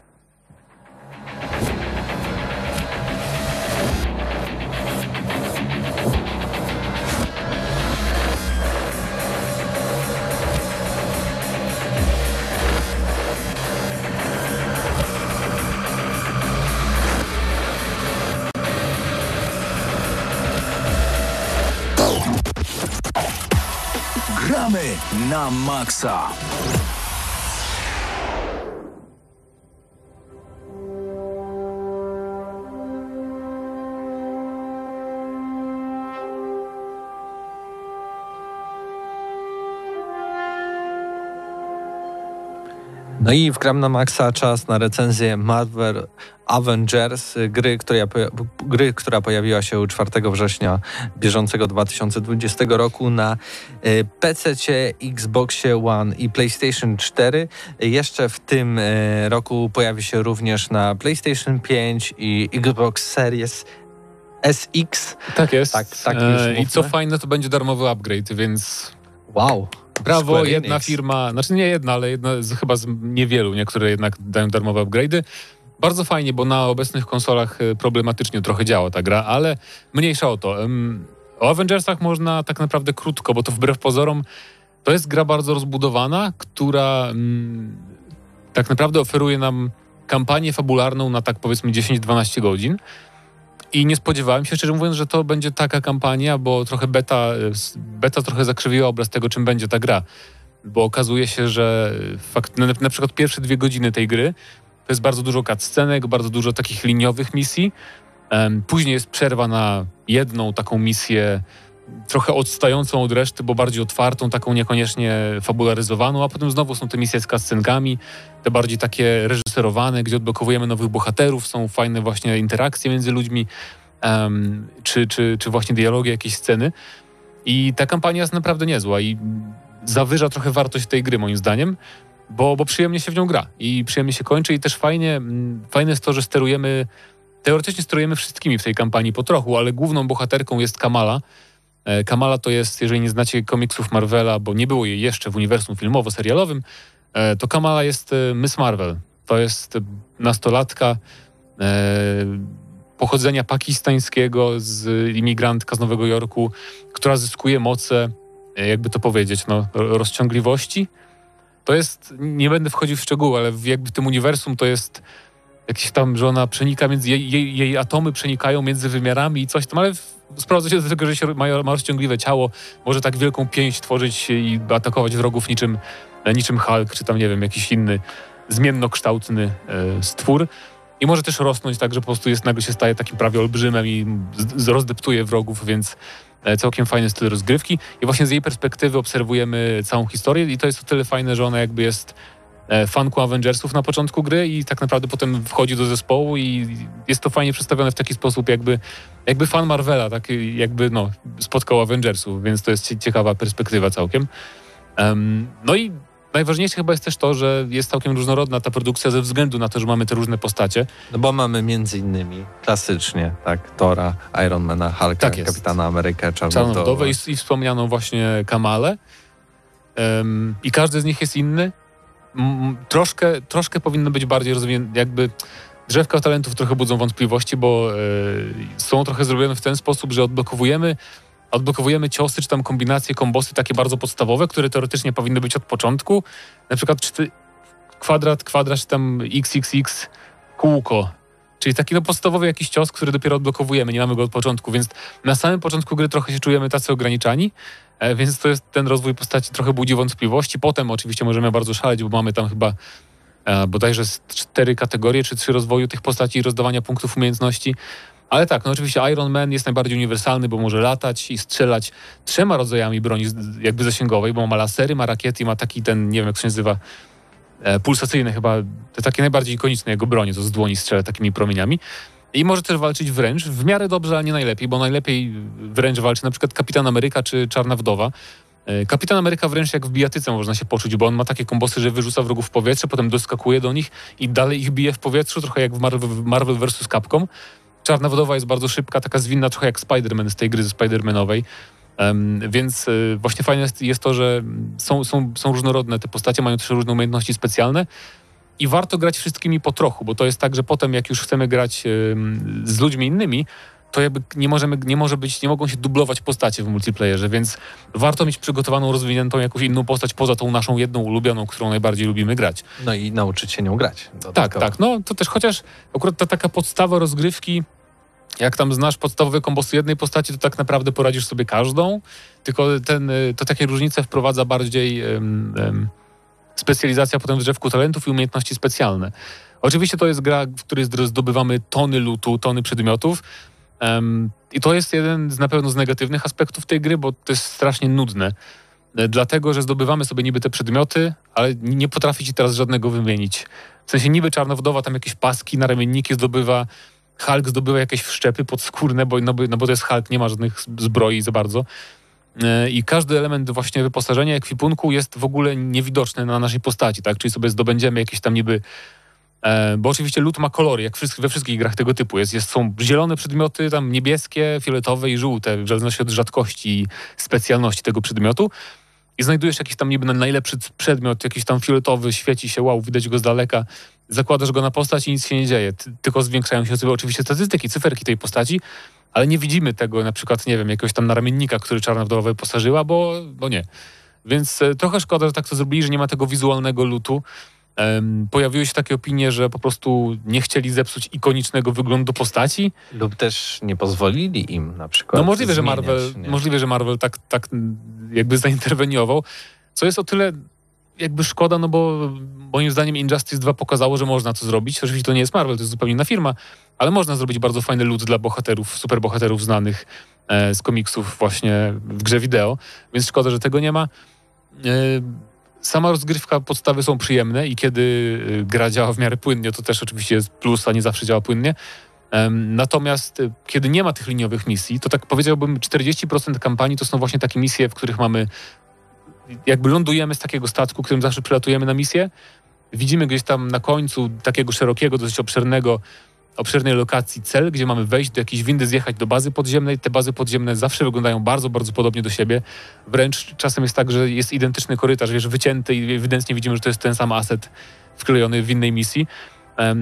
Maksa. No i w Gram na Maxa czas na recenzję Marvel Avengers, gry, która, gry, która pojawiła się 4 września bieżącego 2020 roku na y, PC, Xboxie One i PlayStation 4. Y, Jeszcze w tym y, roku pojawi się również na PlayStation 5 i Xbox Series SX. Tak jest. Tak, tak E, I co fajne, to będzie darmowy upgrade, więc Wow. Brawo, Square jedna Enix. firma, znaczy nie jedna, ale jedna z, chyba z niewielu, niektóre jednak dają darmowe upgrade'y. Bardzo fajnie, bo na obecnych konsolach e, problematycznie trochę działa ta gra, ale mniejsza o to. O Avengersach można tak naprawdę krótko, bo to wbrew pozorom to jest gra bardzo rozbudowana, która mm, tak naprawdę oferuje nam kampanię fabularną na tak powiedzmy 10-12 godzin. I nie spodziewałem się, szczerze mówiąc, że to będzie taka kampania, bo trochę beta, s- beta trochę zakrzywiła obraz tego, czym będzie ta gra. Bo okazuje się, że fakt, na, na przykład pierwsze dwie godziny tej gry to jest bardzo dużo cutscenek, bardzo dużo takich liniowych misji. Później jest przerwa na jedną taką misję trochę odstającą od reszty, bo bardziej otwartą, taką niekoniecznie fabularyzowaną, a potem znowu są te misje z cutscenkami, te bardziej takie reżyserowane, gdzie odblokowujemy nowych bohaterów, są fajne właśnie interakcje między ludźmi, em, czy, czy, czy właśnie dialogi, jakieś sceny. I ta kampania jest naprawdę niezła i zawyża trochę wartość tej gry, moim zdaniem, bo, bo przyjemnie się w nią gra i przyjemnie się kończy i też fajnie, fajne jest to, że sterujemy, teoretycznie sterujemy wszystkimi w tej kampanii po trochu, ale główną bohaterką jest Kamala. E, Kamala to jest, jeżeli nie znacie komiksów Marvela, bo nie było jej jeszcze w uniwersum filmowo-serialowym, e, to Kamala jest e, Miss Marvel. To jest nastolatka pochodzenia pakistańskiego, z imigrantka z Nowego Jorku, która zyskuje moce, jakby to powiedzieć, no, ro- rozciągliwości. To jest, nie będę wchodził w szczegóły, ale jakby w tym uniwersum to jest jakieś tam, że ona przenika między, jej, jej, jej atomy przenikają między wymiarami i coś tam, ale sprowadza się do tego, że się ma, rozciągliwe ciało, może tak wielką pięść tworzyć i atakować wrogów niczym, e, niczym Hulk, czy tam, nie wiem, jakiś inny zmiennokształtny e, stwór. I może też rosnąć tak, że po prostu jest, nagle się staje takim prawie olbrzymem i z, rozdeptuje wrogów, więc e, całkiem fajny styl rozgrywki. I właśnie z jej perspektywy obserwujemy całą historię i to jest o tyle fajne, że ona jakby jest e, fanką Avengersów na początku gry i tak naprawdę potem wchodzi do zespołu i jest to fajnie przedstawione w taki sposób, jakby, jakby fan Marvela, tak jakby no, spotkał Avengersów, więc to jest cie- ciekawa perspektywa całkiem. Em, no i najważniejsze chyba jest też to, że jest całkiem różnorodna ta produkcja ze względu na to, że mamy te różne postacie. No bo mamy między innymi klasycznie, tak, Tora, Ironmana, Hulka, Tak jest. Kapitana Amerykę, Czarną. Wdowę i, i wspomnianą właśnie Kamalę. Em, I każdy z nich jest inny. Troszkę, troszkę powinno być bardziej rozwinięte, jakby drzewka talentów trochę budzą wątpliwości, bo e, są trochę zrobione w ten sposób, że odblokowujemy odblokowujemy ciosy, czy tam kombinacje, kombosy takie bardzo podstawowe, które teoretycznie powinny być od początku. Na przykład czy kwadrat, kwadrat, czy tam xxx, kółko. Czyli taki no podstawowy jakiś cios, który dopiero odblokowujemy, nie mamy go od początku, więc na samym początku gry trochę się czujemy tacy ograniczani, więc to jest ten rozwój postaci trochę budzi wątpliwości. Potem oczywiście możemy bardzo szaleć, bo mamy tam chyba e, bodajże cztery kategorie, czy trzy rozwoju tych postaci i rozdawania punktów umiejętności. Ale tak, no oczywiście Iron Man jest najbardziej uniwersalny, bo może latać i strzelać trzema rodzajami broni jakby zasięgowej, bo ma lasery, ma rakiety ma taki ten, nie wiem jak się nazywa, e, pulsacyjne chyba, te takie najbardziej ikoniczne jego bronie, to z dłoni strzela takimi promieniami. I może też walczyć wręcz, w miarę dobrze, ale nie najlepiej, bo najlepiej wręcz walczy na przykład Kapitan Ameryka czy Czarna Wdowa. E, Kapitan Ameryka wręcz jak w bijatyce można się poczuć, bo on ma takie kombosy, że wyrzuca wrogów w powietrze, potem doskakuje do nich i dalej ich bije w powietrzu, trochę jak w Marvel, Marvel vs. Capcom. Czarna Wdowa jest bardzo szybka, taka zwinna, trochę jak Spider-Man z tej gry Spider-Manowej. Em, więc y, właśnie fajne jest, jest to, że są, są, są różnorodne te postacie, mają też różne umiejętności specjalne i warto grać wszystkimi po trochu, bo to jest tak, że potem jak już chcemy grać z ludźmi innymi, to jakby nie, możemy, nie może być, nie mogą się dublować postacie w multiplayerze, więc warto mieć przygotowaną, rozwiniętą jakąś inną postać poza tą naszą jedną ulubioną, którą najbardziej lubimy grać. No i nauczyć się nią grać. Tak, tak. No to też chociaż akurat ta taka podstawa rozgrywki, jak tam znasz podstawowe kombosy jednej postaci, to tak naprawdę poradzisz sobie każdą, tylko ten, y, to takie różnice wprowadza bardziej specjalizacja potem w drzewku talentów i umiejętności specjalne. Oczywiście to jest gra, w której zdobywamy tony lutu, tony przedmiotów em, i to jest jeden z na pewno z negatywnych aspektów tej gry, bo to jest strasznie nudne. E, Dlatego, że zdobywamy sobie niby te przedmioty, ale nie potrafi ci teraz żadnego wymienić. W sensie niby Czarnowdowa tam jakieś paski, naramienniki zdobywa, Hulk zdobywa jakieś wszczepy podskórne, bo, no, bo- no bo to jest Hulk, nie ma żadnych zbroi za bardzo. E, I każdy element właśnie wyposażenia, ekwipunku jest w ogóle niewidoczny na naszej postaci, tak? Czyli sobie zdobędziemy jakieś tam niby E, bo oczywiście lód ma kolory, jak we wszystkich grach tego typu. Jest, jest, są zielone przedmioty, tam niebieskie, fioletowe i żółte, w zależności od rzadkości i specjalności tego przedmiotu. I znajdujesz jakiś tam niby najlepszy przedmiot, jakiś tam fioletowy, świeci się, wow, widać go z daleka. Zakładasz go na postać i nic się nie dzieje. Ty, tylko zwiększają się sobie oczywiście statystyki, cyferki tej postaci, ale nie widzimy tego na przykład, nie wiem, jakiegoś tam naramiennika, który Czarna Wdowa wyposażyła, bo, bo nie. Więc e, trochę szkoda, że tak to zrobili, że nie ma tego wizualnego lutu. Em, pojawiły się takie opinie, że po prostu nie chcieli zepsuć ikonicznego wyglądu postaci. Lub też nie pozwolili im na przykład. No możliwe, że zmieniać, Marvel, nie? możliwe, że Marvel tak, tak jakby zainterweniował, co jest o tyle jakby szkoda, no bo moim zdaniem Injustice 2 pokazało, że można to zrobić. Oczywiście to nie jest Marvel, to jest zupełnie inna firma, ale można zrobić bardzo fajny lud dla bohaterów, superbohaterów znanych e, z komiksów właśnie w grze wideo, więc szkoda, że tego nie ma. E, sama rozgrywka, podstawy są przyjemne i kiedy e, gra działa w miarę płynnie, to też oczywiście jest plus, a nie zawsze działa płynnie. Natomiast kiedy nie ma tych liniowych misji, to tak powiedziałbym 40% kampanii to są właśnie takie misje, w których mamy jakby lądujemy z takiego statku, którym zawsze przylatujemy na misję. Widzimy gdzieś tam na końcu takiego szerokiego, dosyć obszernego, obszernej lokacji cel, gdzie mamy wejść do jakiejś windy, zjechać do bazy podziemnej. Te bazy podziemne zawsze wyglądają bardzo, bardzo podobnie do siebie. Wręcz czasem jest tak, że jest identyczny korytarz, wiesz, wycięty i ewidentnie widzimy, że to jest ten sam aset wklejony w innej misji.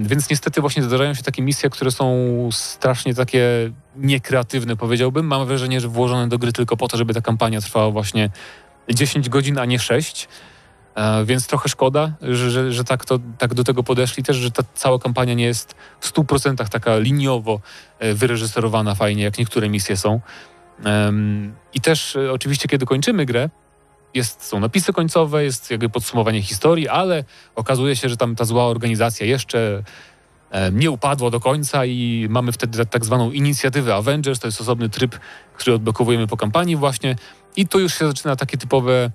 Więc niestety właśnie zdarzają się takie misje, które są strasznie takie niekreatywne, powiedziałbym. Mam wrażenie, że włożone do gry tylko po to, żeby ta kampania trwała właśnie 10 godzin, a nie 6. E, Więc trochę szkoda, że, że, że tak, to, tak do tego podeszli też, że ta cała kampania nie jest w 100% taka liniowo e, wyreżyserowana fajnie, jak niektóre misje są. I też e, oczywiście, kiedy kończymy grę, jest, są napisy końcowe, jest jakby podsumowanie historii, ale okazuje się, że tam ta zła organizacja jeszcze nie upadła do końca i mamy wtedy tak zwaną inicjatywę Avengers, to jest osobny tryb, który odblokowujemy po kampanii właśnie i tu już się zaczyna takie typowe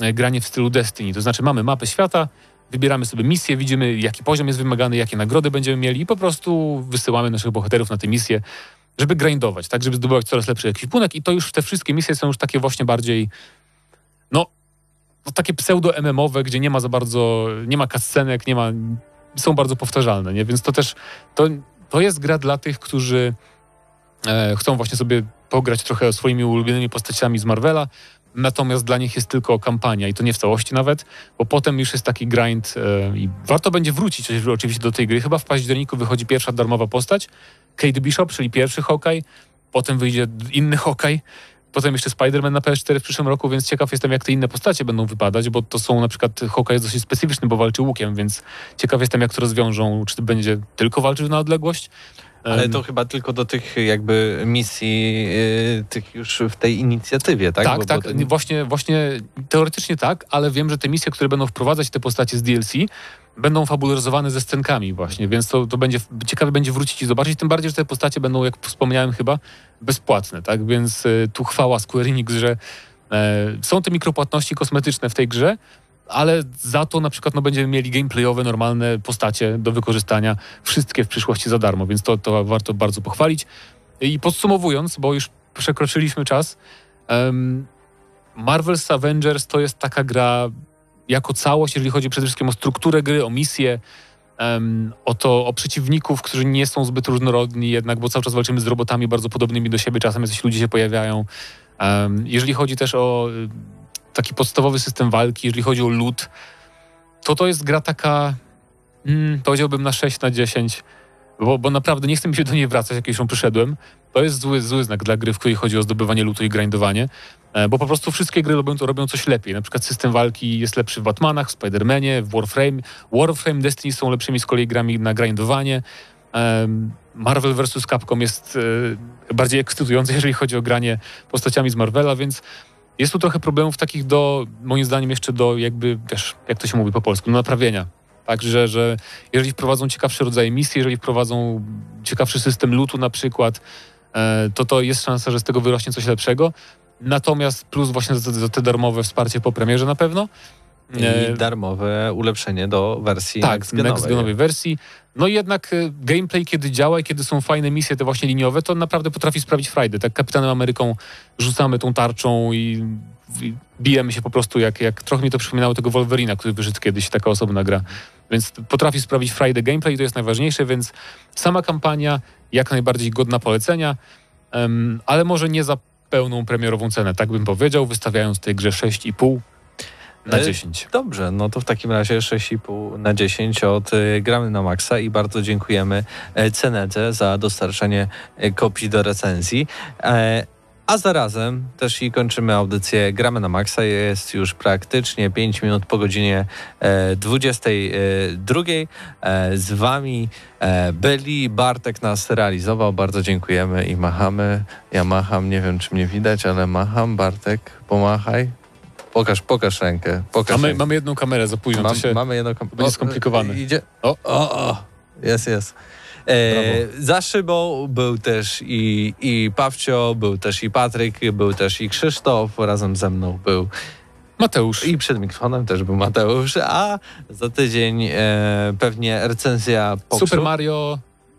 e, granie w stylu Destiny, to znaczy mamy mapę świata, wybieramy sobie misję, widzimy jaki poziom jest wymagany, jakie nagrody będziemy mieli i po prostu wysyłamy naszych bohaterów na te misje, żeby grindować, tak, żeby zdobywać coraz lepszy ekwipunek i to już te wszystkie misje są już takie właśnie bardziej no, no takie pseudo-MMowe, gdzie nie ma za bardzo, nie ma cutscenek, nie ma, są bardzo powtarzalne, nie? Więc to też, to, to jest gra dla tych, którzy e, chcą właśnie sobie pograć trochę swoimi ulubionymi postaciami z Marvela, natomiast dla nich jest tylko kampania i to nie w całości nawet, bo potem już jest taki grind e, i warto będzie wrócić oczywiście do tej gry. Chyba w październiku wychodzi pierwsza darmowa postać, Kate Bishop, czyli pierwszy Hawkeye, potem wyjdzie inny Hawkeye, Potem jeszcze Spider-Man na PS4 w przyszłym roku, więc ciekaw jestem, jak te inne postacie będą wypadać, bo to są na przykład Hawkeye jest dosyć specyficzny, bo walczy łukiem, więc ciekaw jestem, jak to rozwiążą. Czy będzie tylko walczył na odległość? Ale to chyba tylko do tych jakby misji, y, tych już w tej inicjatywie, tak? Tak, Bo- tak, bo to- właśnie, właśnie teoretycznie tak, ale wiem, że te misje, które będą wprowadzać te postacie z DLC, będą fabularyzowane ze scenkami właśnie, więc to, to będzie, ciekawe będzie wrócić i zobaczyć, tym bardziej, że te postacie będą, jak wspomniałem chyba, bezpłatne, tak, więc y, tu chwała Square Enix, że e, są te mikropłatności kosmetyczne w tej grze, ale za to na przykład no, będziemy mieli gameplayowe, normalne postacie do wykorzystania, wszystkie w przyszłości za darmo, więc to, to warto bardzo pochwalić. I podsumowując, bo już przekroczyliśmy czas, em, Marvel's Avengers to jest taka gra jako całość, jeżeli chodzi przede wszystkim o strukturę gry, o misję, em, o to, o przeciwników, którzy nie są zbyt różnorodni jednak, bo cały czas walczymy z robotami bardzo podobnymi do siebie, czasem jacyś ludzie się pojawiają. Em, jeżeli chodzi też o taki podstawowy system walki, jeżeli chodzi o lód, to to jest gra taka, mm, powiedziałbym na 6 na 10, bo, bo naprawdę nie chcę mi się do niej wracać, jak już ją przyszedłem. To jest zły, zły znak dla gry, w której chodzi o zdobywanie lutu i grindowanie, e, bo po prostu wszystkie gry robią, to robią coś lepiej. Na przykład system walki jest lepszy w Batmanach, w Spider-Manie, w Warframe. Warframe, Destiny są lepszymi z kolei grami na grindowanie. Em, Marvel vs. Capcom jest e, bardziej ekscytujący, jeżeli chodzi o granie postaciami z Marvela, więc jest tu trochę problemów takich do, moim zdaniem, jeszcze do jakby, wiesz, jak to się mówi po polsku, do naprawienia. Także, że jeżeli wprowadzą ciekawsze rodzaje misji, jeżeli wprowadzą ciekawszy system lutu na przykład, e, to to jest szansa, że z tego wyrośnie coś lepszego. Natomiast plus właśnie za, za te darmowe wsparcie po premierze na pewno. E, I darmowe ulepszenie do wersji tak, next genowej. next genowej wersji. No i jednak e, gameplay, kiedy działa i kiedy są fajne misje, te właśnie liniowe, to naprawdę potrafi sprawić frajdę. Tak Kapitanem Ameryką rzucamy tą tarczą i, i bijemy się po prostu jak, jak trochę mi to przypominało tego Wolverina, który wyszedł kiedyś, taka osobna gra. Więc potrafi sprawić frajdę gameplay i to jest najważniejsze, więc sama kampania jak najbardziej godna polecenia, em, ale może nie za pełną premierową cenę, tak bym powiedział, wystawiając tej grze 6,5 na E, 10. Dobrze, no to w takim razie 6,5 na 10 od y, Gramy na Maxa i bardzo dziękujemy e, Cenedze za dostarczanie e, kopii do recenzji. E, a zarazem też i kończymy audycję Gramy na Maxa. Jest już praktycznie 5 minut po godzinie e, 22. E, z wami e, byli. Bartek nas realizował. Bardzo dziękujemy i machamy. Ja macham, nie wiem czy mnie widać, ale macham. Bartek, pomachaj. Pokaż, pokaż rękę. Pokaż Mamy, rękę. mamy jedną kamerę za późno, Mam, się... mamy jedną kom- będzie skomplikowane. Idzie. O. o, o. Jest, jest. E, za szybą był też i, i Pawcio, był też i Patryk, był też i Krzysztof, razem ze mną był Mateusz. i przed mikrofonem też był Mateusz, a za tydzień e, pewnie recenzja. Super Mario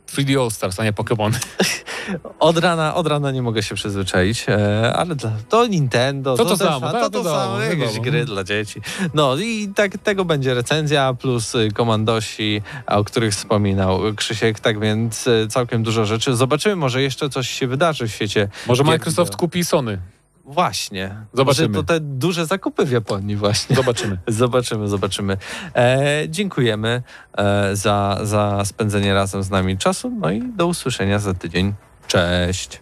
3D All Stars, a nie Pokémon. Od rana, od rana nie mogę się przyzwyczaić, e, ale dla, to Nintendo, To to też- samo, tak, to, to wiadomo, samo, jakieś wiadomo. gry dla dzieci. No i tak, tego będzie recenzja, plus y, komandosi, o których wspominał Krzysiek, tak więc y, całkiem dużo rzeczy. Zobaczymy, może jeszcze coś się wydarzy w świecie. Może Microsoft kupi Sony. Właśnie. Zobaczymy. Może to te duże zakupy w Japonii właśnie. Zobaczymy. Zobaczymy, zobaczymy. E, dziękujemy e, za, za spędzenie razem z nami czasu, no i do usłyszenia za tydzień. Cześć.